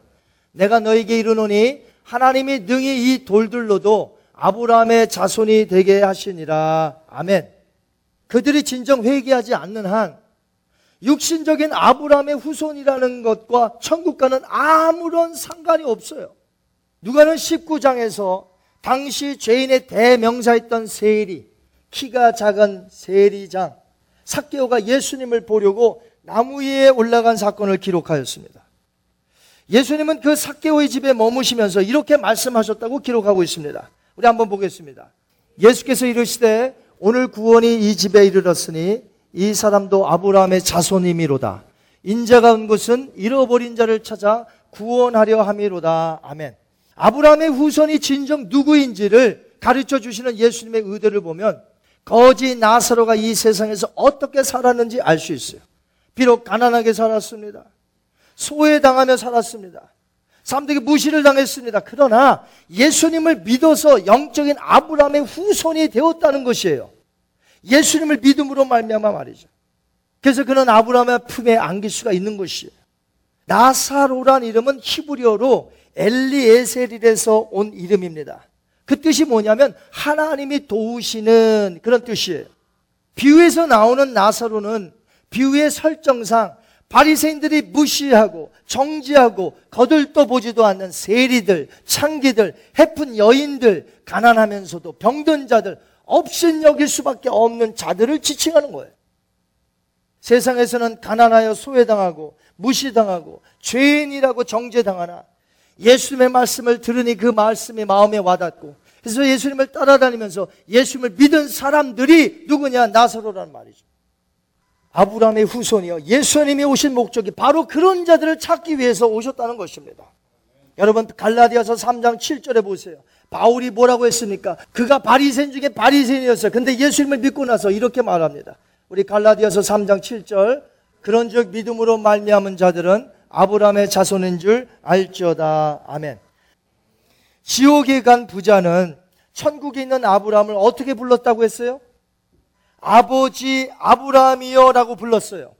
내가 너에게 이르노니 하나님이 능히 이 돌들로도 아브라함의 자손이 되게 하시니라. 아멘. 그들이 진정 회개하지 않는 한 육신적인 아브라함의 후손이라는 것과 천국과는 아무런 상관이 없어요. 누가는 19장에서 당시 죄인의 대명사였던 세리, 키가 작은 세리장, 삭개오가 예수님을 보려고 나무 위에 올라간 사건을 기록하였습니다. 예수님은 그 삭개오의 집에 머무시면서 이렇게 말씀하셨다고 기록하고 있습니다. 우리 한번 보겠습니다. 예수께서 이르시되 오늘 구원이 이 집에 이르렀으니 이 사람도 아브라함의 자손이미로다. 인자가 온 것은 잃어버린 자를 찾아 구원하려 함이로다. 아멘. 아브라함의 후손이 진정 누구인지를 가르쳐 주시는 예수님의 의도를 보면 거지 나사로가 이 세상에서 어떻게 살았는지 알 수 있어요. 비록 가난하게 살았습니다. 소외당하며 살았습니다. 사람들에게 무시를 당했습니다. 그러나 예수님을 믿어서 영적인 아브라함의 후손이 되었다는 것이에요. 예수님을 믿음으로 말미암아 말이죠. 그래서 그는 아브라함의 품에 안길 수가 있는 것이에요. 나사로란 이름은 히브리어로 엘리에셀이에서 온 이름입니다. 그 뜻이 뭐냐면 하나님이 도우시는 그런 뜻이에요. 비유에서 나오는 나사로는 비유의 설정상 바리새인들이 무시하고 정지하고 거들떠 보지도 않는 세리들, 창기들, 해픈 여인들, 가난하면서도 병든 자들, 없인 여길 수밖에 없는 자들을 지칭하는 거예요. 세상에서는 가난하여 소외당하고 무시당하고 죄인이라고 정죄당하나 예수님의 말씀을 들으니 그 말씀이 마음에 와닿고 그래서 예수님을 따라다니면서 예수님을 믿은 사람들이 누구냐 나사로라는 말이죠. 아브라함의 후손이요. 예수님이 오신 목적이 바로 그런 자들을 찾기 위해서 오셨다는 것입니다. 여러분 갈라디아서 3장 7절에 보세요. 바울이 뭐라고 했습니까? 그가 바리새인 중에 바리새인이었어요. 근데 예수님을 믿고 나서 이렇게 말합니다. 우리 갈라디아서 3장 7절 그런즉 믿음으로 말미암은 자들은 아브라함의 자손인 줄 알지어다. 아멘. 지옥에 간 부자는 천국에 있는 아브라함을 어떻게 불렀다고 했어요? 아버지 아브라함이여라고 불렀어요.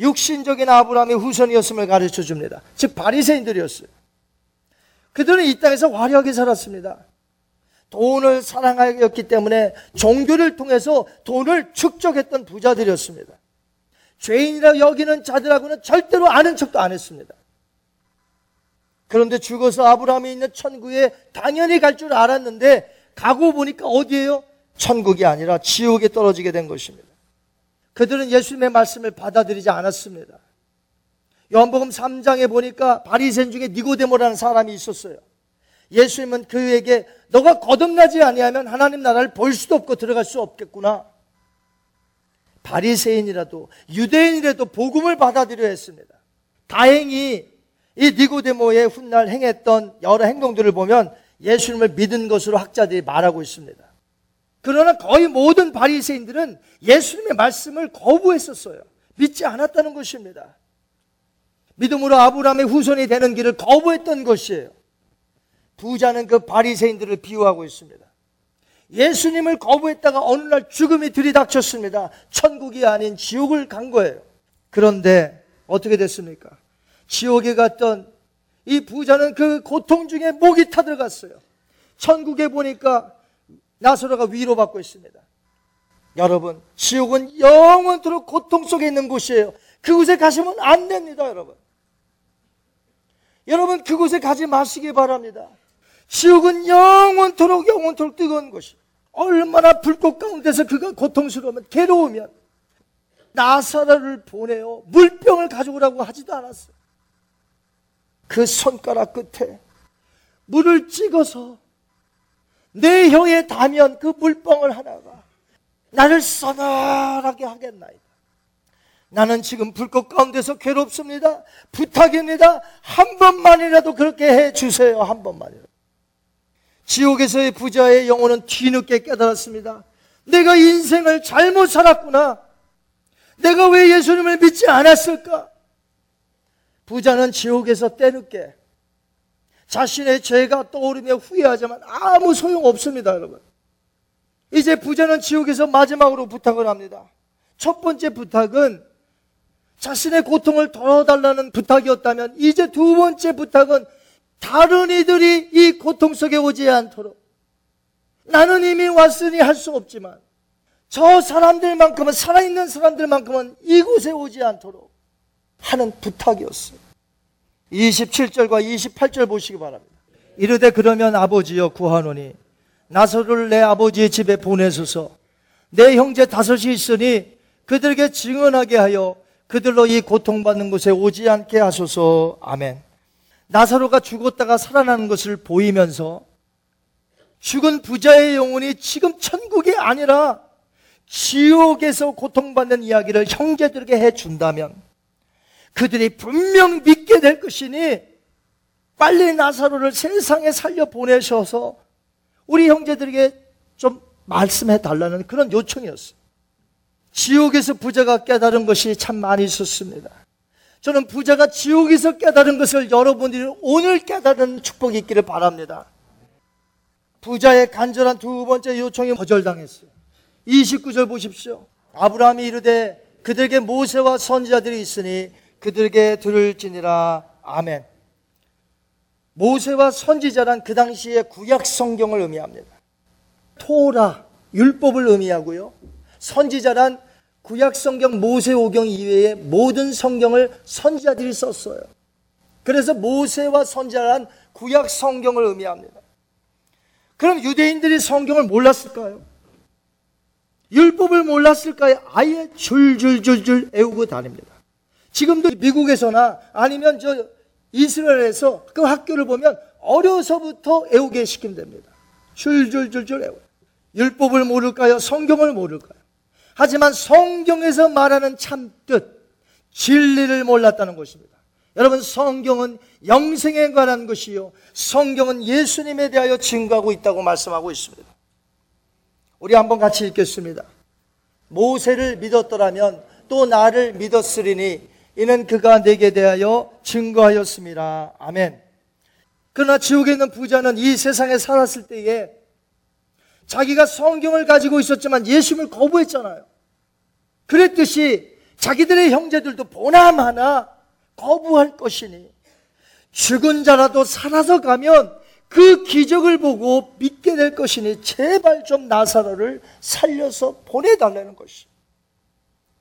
육신적인 아브라함의 후손이었음을 가르쳐 줍니다. 즉 바리새인들이었어요. 그들은 이 땅에서 화려하게 살았습니다. 돈을 사랑하였기 때문에 종교를 통해서 돈을 축적했던 부자들이었습니다. 죄인이라 여기는 자들하고는 절대로 아는 척도 안 했습니다. 그런데 죽어서 아브라함이 있는 천국에 당연히 갈 줄 알았는데 가고 보니까 어디에요? 천국이 아니라 지옥에 떨어지게 된 것입니다. 그들은 예수님의 말씀을 받아들이지 않았습니다. 요한복음 3장에 보니까 바리새인 중에 니고데모라는 사람이 있었어요. 예수님은 그에게 너가 거듭나지 아니하면 하나님 나라를 볼 수도 없고 들어갈 수 없겠구나. 바리새인이라도 유대인이라도 복음을 받아들여야 했습니다. 다행히 이 니고데모의 훗날 행했던 여러 행동들을 보면 예수님을 믿은 것으로 학자들이 말하고 있습니다. 그러나 거의 모든 바리새인들은 예수님의 말씀을 거부했었어요. 믿지 않았다는 것입니다. 믿음으로 아브라함의 후손이 되는 길을 거부했던 것이에요. 부자는 그 바리새인들을 비유하고 있습니다. 예수님을 거부했다가 어느 날 죽음이 들이닥쳤습니다. 천국이 아닌 지옥을 간 거예요. 그런데 어떻게 됐습니까? 지옥에 갔던 이 부자는 그 고통 중에 목이 타들어갔어요. 천국에 보니까 나사로가 위로받고 있습니다. 여러분, 지옥은 영원토록 고통 속에 있는 곳이에요. 그곳에 가시면 안 됩니다, 여러분. 여러분, 그곳에 가지 마시기 바랍니다. 지옥은 영원토록 영원토록 뜨거운 곳이. 얼마나 불꽃 가운데서 그가 고통스러우면 괴로우면 나사로를 보내요. 물병을 가져오라고 하지도 않았어요. 그 손가락 끝에 물을 찍어서 내 혀에 닿으면 그 물방울 하나가 나를 서늘하게 하겠나이다. 나는 지금 불꽃 가운데서 괴롭습니다. 부탁입니다. 한 번만이라도 그렇게 해 주세요. 한 번만이라도. 지옥에서의 부자의 영혼은 뒤늦게 깨달았습니다. 내가 인생을 잘못 살았구나. 내가 왜 예수님을 믿지 않았을까? 부자는 지옥에서 때늦게 자신의 죄가 떠오르며 후회하지만 아무 소용 없습니다, 여러분. 이제 부자는 지옥에서 마지막으로 부탁을 합니다. 첫 번째 부탁은 자신의 고통을 덜어달라는 부탁이었다면 이제 두 번째 부탁은 다른 이들이 이 고통 속에 오지 않도록 나는 이미 왔으니 할 수 없지만 저 사람들만큼은 살아있는 사람들만큼은 이곳에 오지 않도록 하는 부탁이었어요. 27절과 28절 보시기 바랍니다. 이르되 그러면 아버지여 구하노니 나서를 내 아버지의 집에 보내소서. 내 형제 다섯이 있으니 그들에게 증언하게 하여 그들로 이 고통받는 곳에 오지 않게 하소서. 아멘. 나사로가 죽었다가 살아나는 것을 보이면서 죽은 부자의 영혼이 지금 천국이 아니라 지옥에서 고통받는 이야기를 형제들에게 해준다면 그들이 분명 믿게 될 것이니 빨리 나사로를 세상에 살려 보내셔서 우리 형제들에게 좀 말씀해 달라는 그런 요청이었어요. 지옥에서 부자가 깨달은 것이 참 많이 있었습니다. 저는 부자가 지옥에서 깨달은 것을 여러분들이 오늘 깨달은 축복이 있기를 바랍니다. 부자의 간절한 두 번째 요청이 거절당했어요. 29절 보십시오. 아브라함이 이르되 그들에게 모세와 선지자들이 있으니 그들에게 들을지니라. 아멘. 모세와 선지자란 그 당시에 구약 성경을 의미합니다. 토라, 율법을 의미하고요. 선지자란 구약 성경 모세오경 이외의 모든 성경을 선지자들이 썼어요. 그래서 모세와 선지자란 구약 성경을 의미합니다. 그럼 유대인들이 성경을 몰랐을까요? 율법을 몰랐을까요? 아예 줄줄줄줄 애우고 다닙니다. 지금도 미국에서나 아니면 저 이스라엘에서 그 학교를 보면 어려서부터 애우게 시킨답니다. 줄줄줄줄 애워. 율법을 모를까요? 성경을 모를까요? 하지만 성경에서 말하는 참뜻, 진리를 몰랐다는 것입니다. 여러분, 성경은 영생에 관한 것이요. 성경은 예수님에 대하여 증거하고 있다고 말씀하고 있습니다. 우리 한번 같이 읽겠습니다. 모세를 믿었더라면 또 나를 믿었으리니 이는 그가 내게 대하여 증거하였습니다. 아멘. 그러나 지옥에 있는 부자는 이 세상에 살았을 때에 자기가 성경을 가지고 있었지만 예수님을 거부했잖아요. 그랬듯이 자기들의 형제들도 보나마나 거부할 것이니 죽은 자라도 살아서 가면 그 기적을 보고 믿게 될 것이니 제발 좀 나사로를 살려서 보내달라는 것이.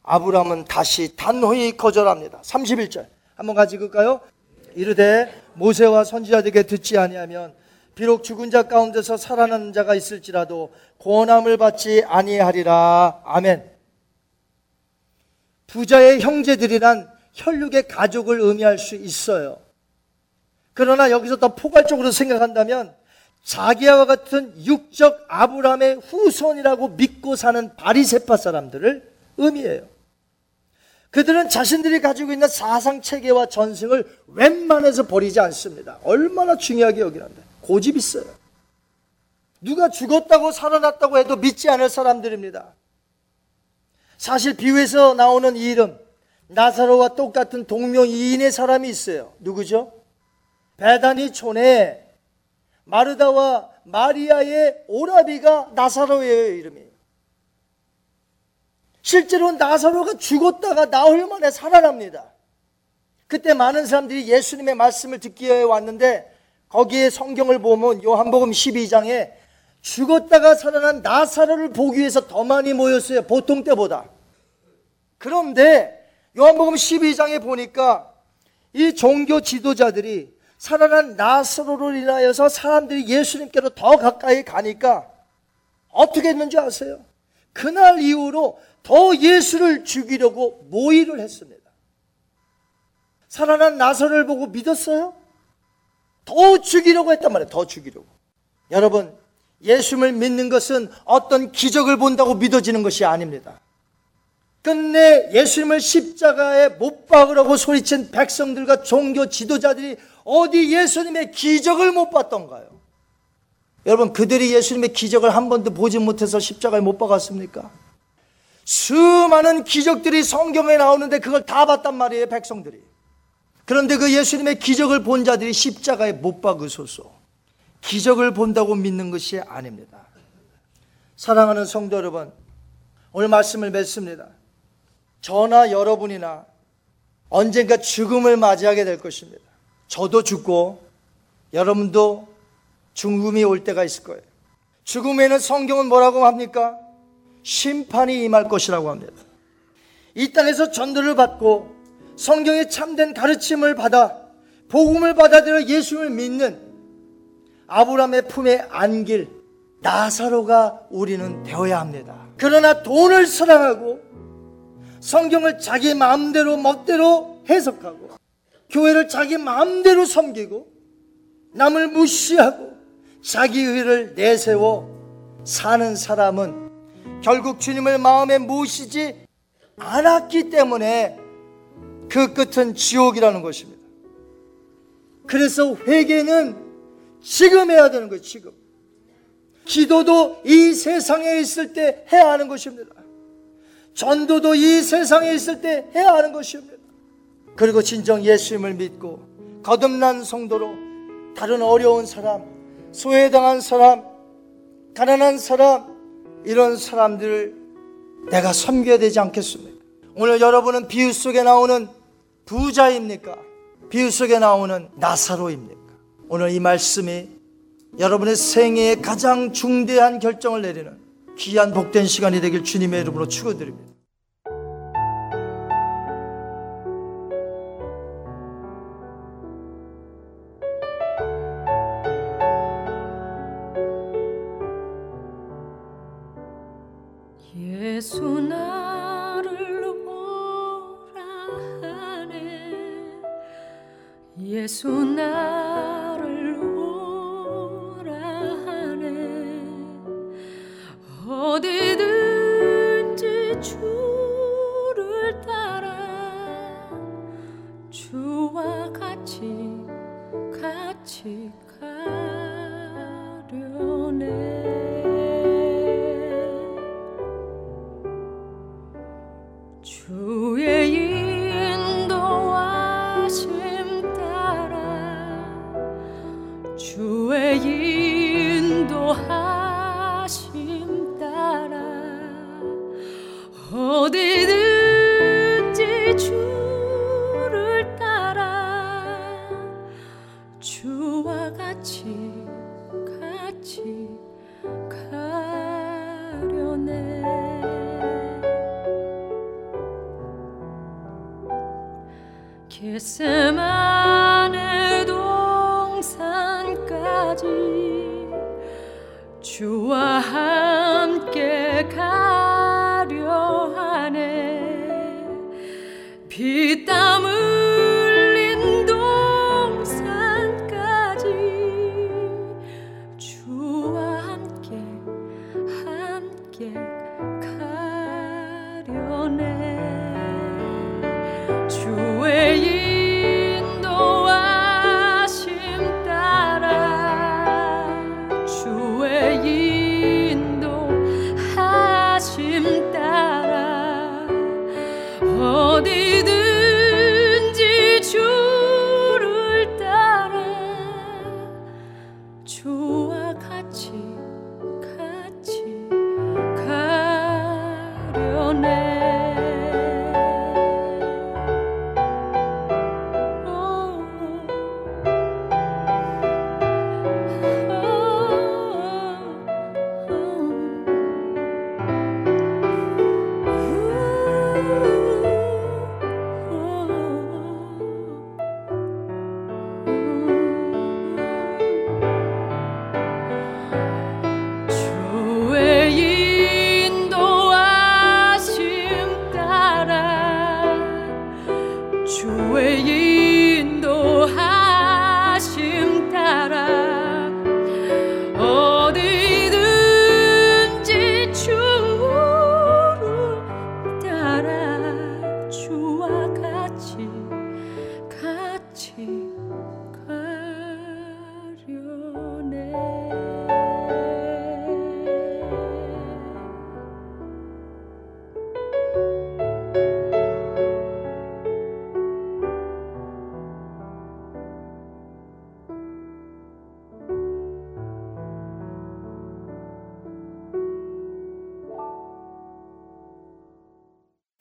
아브라함은 다시 단호히 거절합니다. 31절. 한번 같이 읽을까요? 이르되 모세와 선지자들에게 듣지 아니하면 비록 죽은 자 가운데서 살아나는 자가 있을지라도 고난을 받지 아니하리라. 아멘. 부자의 형제들이란 혈육의 가족을 의미할 수 있어요. 그러나 여기서 더 포괄적으로 생각한다면 자기와 같은 육적 아브라함의 후손이라고 믿고 사는 바리세파 사람들을 의미해요. 그들은 자신들이 가지고 있는 사상 체계와 전승을 웬만해서 버리지 않습니다. 얼마나 중요하게 여기는데 고집 있어요. 누가 죽었다고 살아났다고 해도 믿지 않을 사람들입니다. 사실 비유에서 나오는 이 이름 나사로와 똑같은 동명이인의 사람이 있어요. 누구죠? 베다니 촌에 마르다와 마리아의 오라비가 나사로의 이름이에요. 실제로 나사로가 죽었다가 나흘 만에 살아납니다. 그때 많은 사람들이 예수님의 말씀을 듣기 위해 왔는데 거기에 성경을 보면 요한복음 12장에 죽었다가 살아난 나사로를 보기 위해서 더 많이 모였어요. 보통 때보다. 그런데 요한복음 12장에 보니까 이 종교 지도자들이 살아난 나사로를 인하여서 사람들이 예수님께로 더 가까이 가니까 어떻게 했는지 아세요? 그날 이후로 더 예수를 죽이려고 모의를 했습니다. 살아난 나사로를 보고 믿었어요? 더 죽이려고 했단 말이에요. 더 죽이려고. 여러분, 예수님을 믿는 것은 어떤 기적을 본다고 믿어지는 것이 아닙니다. 끝내 예수님을 십자가에 못 박으라고 소리친 백성들과 종교 지도자들이 어디 예수님의 기적을 못 봤던가요? 여러분, 그들이 예수님의 기적을 한 번도 보지 못해서 십자가에 못 박았습니까? 수많은 기적들이 성경에 나오는데 그걸 다 봤단 말이에요, 백성들이. 그런데 그 예수님의 기적을 본 자들이 십자가에 못 박으소서. 기적을 본다고 믿는 것이 아닙니다. 사랑하는 성도 여러분, 오늘 말씀을 맺습니다. 저나 여러분이나 언젠가 죽음을 맞이하게 될 것입니다. 저도 죽고 여러분도 죽음이 올 때가 있을 거예요. 죽음에는 성경은 뭐라고 합니까? 심판이 임할 것이라고 합니다. 이 땅에서 전도를 받고 성경의 참된 가르침을 받아 복음을 받아들여 예수를 믿는 아브라함의 품에 안길 나사로가 우리는 되어야 합니다. 그러나 돈을 사랑하고 성경을 자기 마음대로 멋대로 해석하고 교회를 자기 마음대로 섬기고 남을 무시하고 자기 의를 내세워 사는 사람은 결국 주님을 마음에 모시지 않았기 때문에 그 끝은 지옥이라는 것입니다. 그래서 회개는 지금 해야 되는 거예요, 지금. 기도도 이 세상에 있을 때 해야 하는 것입니다. 전도도 이 세상에 있을 때 해야 하는 것입니다. 그리고 진정 예수님을 믿고 거듭난 성도로 다른 어려운 사람, 소외당한 사람, 가난한 사람, 이런 사람들을 내가 섬겨야 되지 않겠습니까? 오늘 여러분은 비유 속에 나오는 부자입니까? 비유 속에 나오는 나사로입니까? 오늘 이 말씀이 여러분의 생애에 가장 중대한 결정을 내리는 귀한 복된 시간이 되길 주님의 이름으로 축원드립니다. 예수 나를 오라 하네. 어디든지 주를 따라 주와 같이 같이 sempre.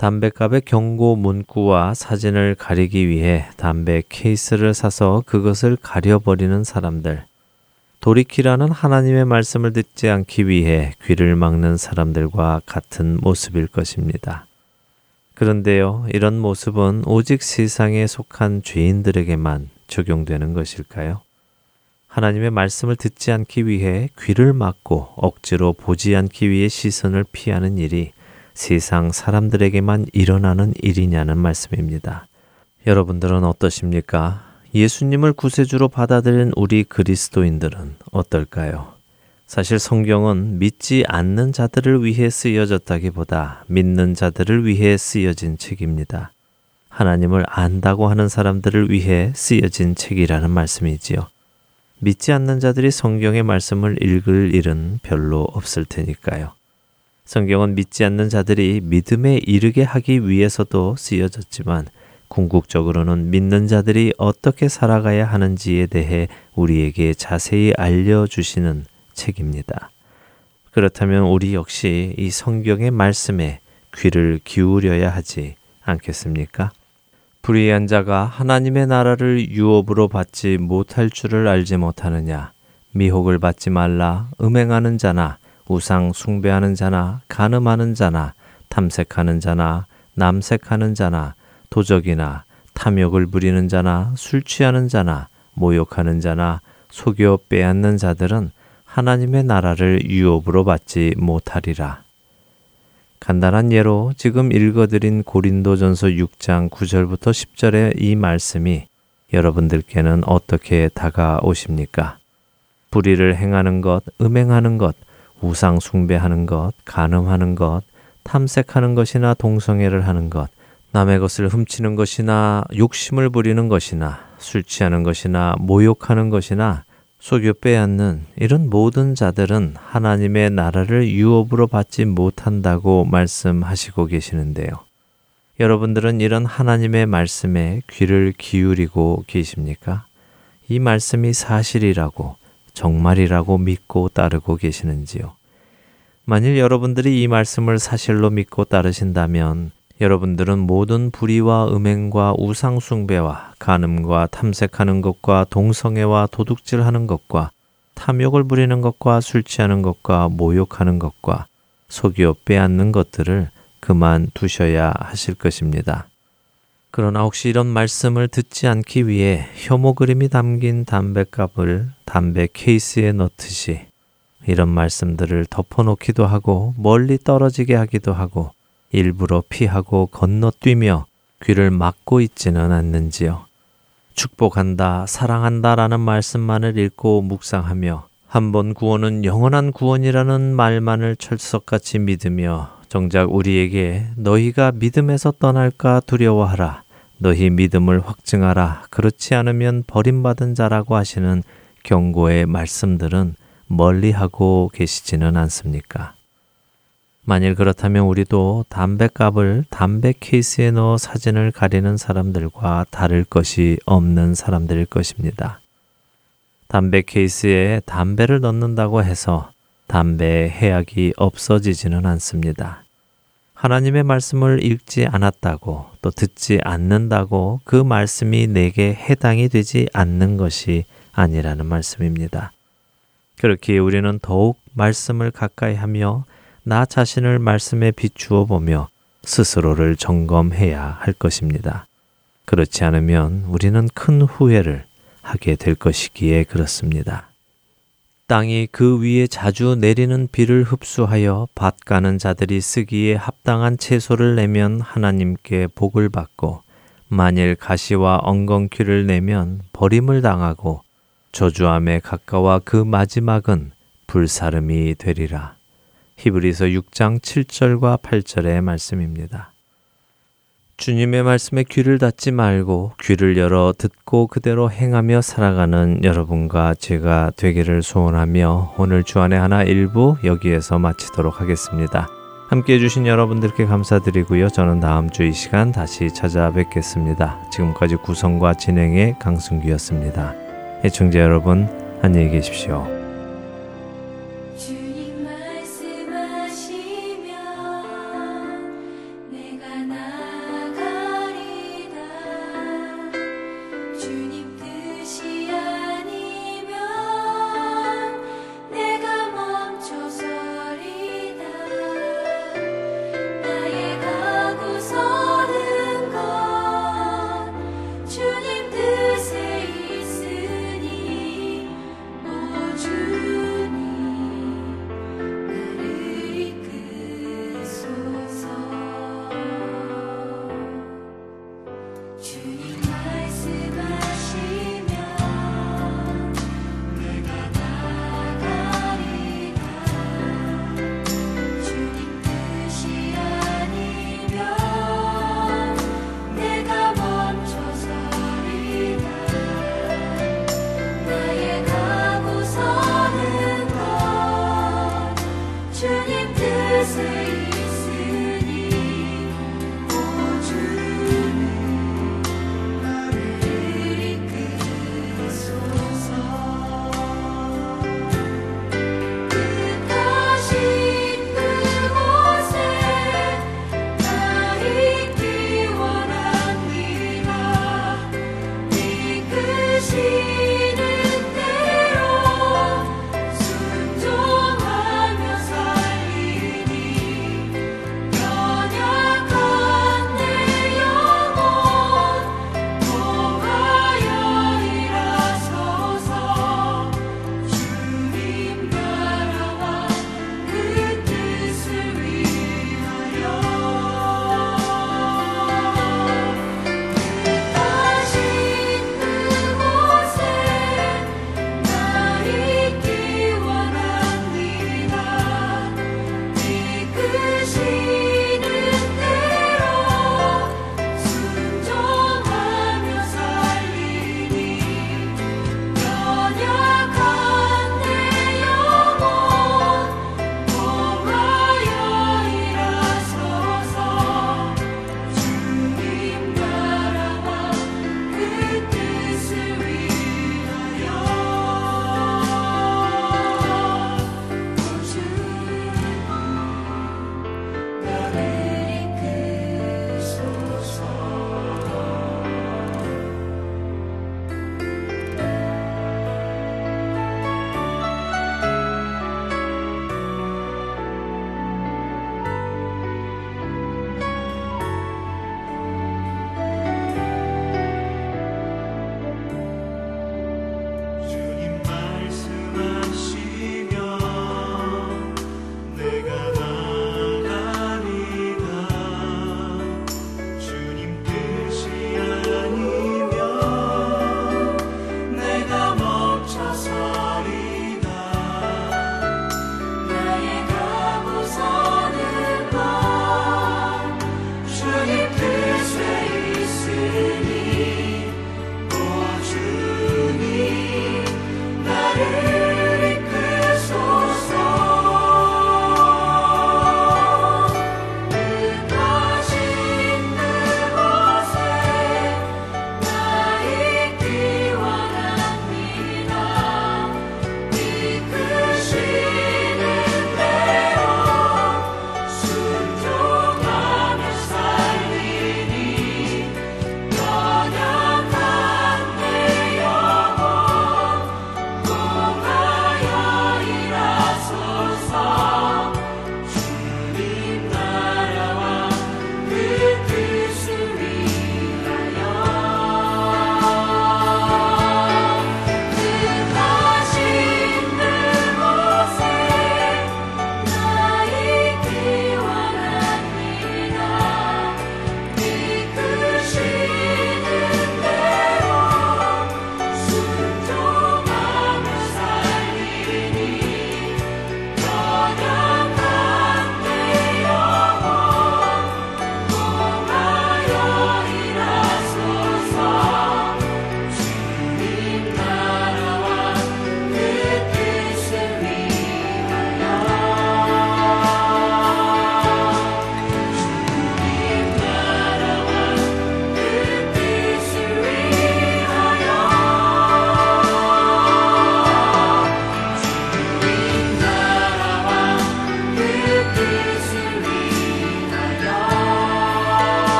담배값의 경고 문구와 사진을 가리기 위해 담배 케이스를 사서 그것을 가려버리는 사람들. 돌이키라는 하나님의 말씀을 듣지 않기 위해 귀를 막는 사람들과 같은 모습일 것입니다. 그런데요, 이런 모습은 오직 세상에 속한 죄인들에게만 적용되는 것일까요? 하나님의 말씀을 듣지 않기 위해 귀를 막고 억지로 보지 않기 위해 시선을 피하는 일이 세상 사람들에게만 일어나는 일이냐는 말씀입니다. 여러분들은 어떠십니까? 예수님을 구세주로 받아들인 우리 그리스도인들은 어떨까요? 사실 성경은 믿지 않는 자들을 위해 쓰여졌다기보다 믿는 자들을 위해 쓰여진 책입니다. 하나님을 안다고 하는 사람들을 위해 쓰여진 책이라는 말씀이지요. 믿지 않는 자들이 성경의 말씀을 읽을 일은 별로 없을 테니까요. 성경은 믿지 않는 자들이 믿음에 이르게 하기 위해서도 쓰여졌지만 궁극적으로는 믿는 자들이 어떻게 살아가야 하는지에 대해 우리에게 자세히 알려주시는 책입니다. 그렇다면 우리 역시 이 성경의 말씀에 귀를 기울여야 하지 않겠습니까? 불의한 자가 하나님의 나라를 유업으로 받지 못할 줄을 알지 못하느냐? 미혹을 받지 말라. 음행하는 자나 우상 숭배하는 자나 간음하는 자나 탐색하는 자나 남색하는 자나 도적이나 탐욕을 부리는 자나 술 취하는 자나 모욕하는 자나 속여 빼앗는 자들은 하나님의 나라를 유업으로 받지 못하리라. 간단한 예로 지금 읽어드린 고린도전서 6장 9절부터 10절의 이 말씀이 여러분들께는 어떻게 다가오십니까? 불의를 행하는 것, 음행하는 것, 우상 숭배하는 것, 간음하는 것, 탐색하는 것이나 동성애를 하는 것, 남의 것을 훔치는 것이나 욕심을 부리는 것이나 술 취하는 것이나 모욕하는 것이나 속여 빼앗는 이런 모든 자들은 하나님의 나라를 유업으로 받지 못한다고 말씀하시고 계시는데요. 여러분들은 이런 하나님의 말씀에 귀를 기울이고 계십니까? 이 말씀이 사실이라고 정말이라고 믿고 따르고 계시는지요? 만일 여러분들이 이 말씀을 사실로 믿고 따르신다면 여러분들은 모든 불의와 음행과 우상숭배와 간음과 탐색하는 것과 동성애와 도둑질하는 것과 탐욕을 부리는 것과 술 취하는 것과 모욕하는 것과 속여 빼앗는 것들을 그만 두셔야 하실 것입니다. 그러나 혹시 이런 말씀을 듣지 않기 위해 혐오 그림이 담긴 담배값을 담배 케이스에 넣듯이 이런 말씀들을 덮어놓기도 하고 멀리 떨어지게 하기도 하고 일부러 피하고 건너뛰며 귀를 막고 있지는 않는지요. 축복한다, 사랑한다 라는 말씀만을 읽고 묵상하며 한 번 구원은 영원한 구원이라는 말만을 철석같이 믿으며 정작 우리에게 너희가 믿음에서 떠날까 두려워하라. 너희 믿음을 확증하라. 그렇지 않으면 버림받은 자라고 하시는 경고의 말씀들은 멀리하고 계시지는 않습니까? 만일 그렇다면 우리도 담배값을 담배 케이스에 넣어 사진을 가리는 사람들과 다를 것이 없는 사람들일 것입니다. 담배 케이스에 담배를 넣는다고 해서 담배의 해악이 없어지지는 않습니다. 하나님의 말씀을 읽지 않았다고 또 듣지 않는다고 그 말씀이 내게 해당이 되지 않는 것이 아니라는 말씀입니다. 그렇기에 우리는 더욱 말씀을 가까이 하며 나 자신을 말씀에 비추어 보며 스스로를 점검해야 할 것입니다. 그렇지 않으면 우리는 큰 후회를 하게 될 것이기에 그렇습니다. 땅이 그 위에 자주 내리는 비를 흡수하여 밭 가는 자들이 쓰기에 합당한 채소를 내면 하나님께 복을 받고 만일 가시와 엉겅퀴를 내면 버림을 당하고 저주함에 가까워 그 마지막은 불사름이 되리라. 히브리서 6장 7절과 8절의 말씀입니다. 주님의 말씀에 귀를 닫지 말고 귀를 열어 듣고 그대로 행하며 살아가는 여러분과 제가 되기를 소원하며 오늘 주안의 하나 일부 여기에서 마치도록 하겠습니다. 함께 해주신 여러분들께 감사드리고요. 저는 다음 주 이 시간 다시 찾아뵙겠습니다. 지금까지 구성과 진행의 강승규였습니다. 애청자 여러분, 안녕히 계십시오.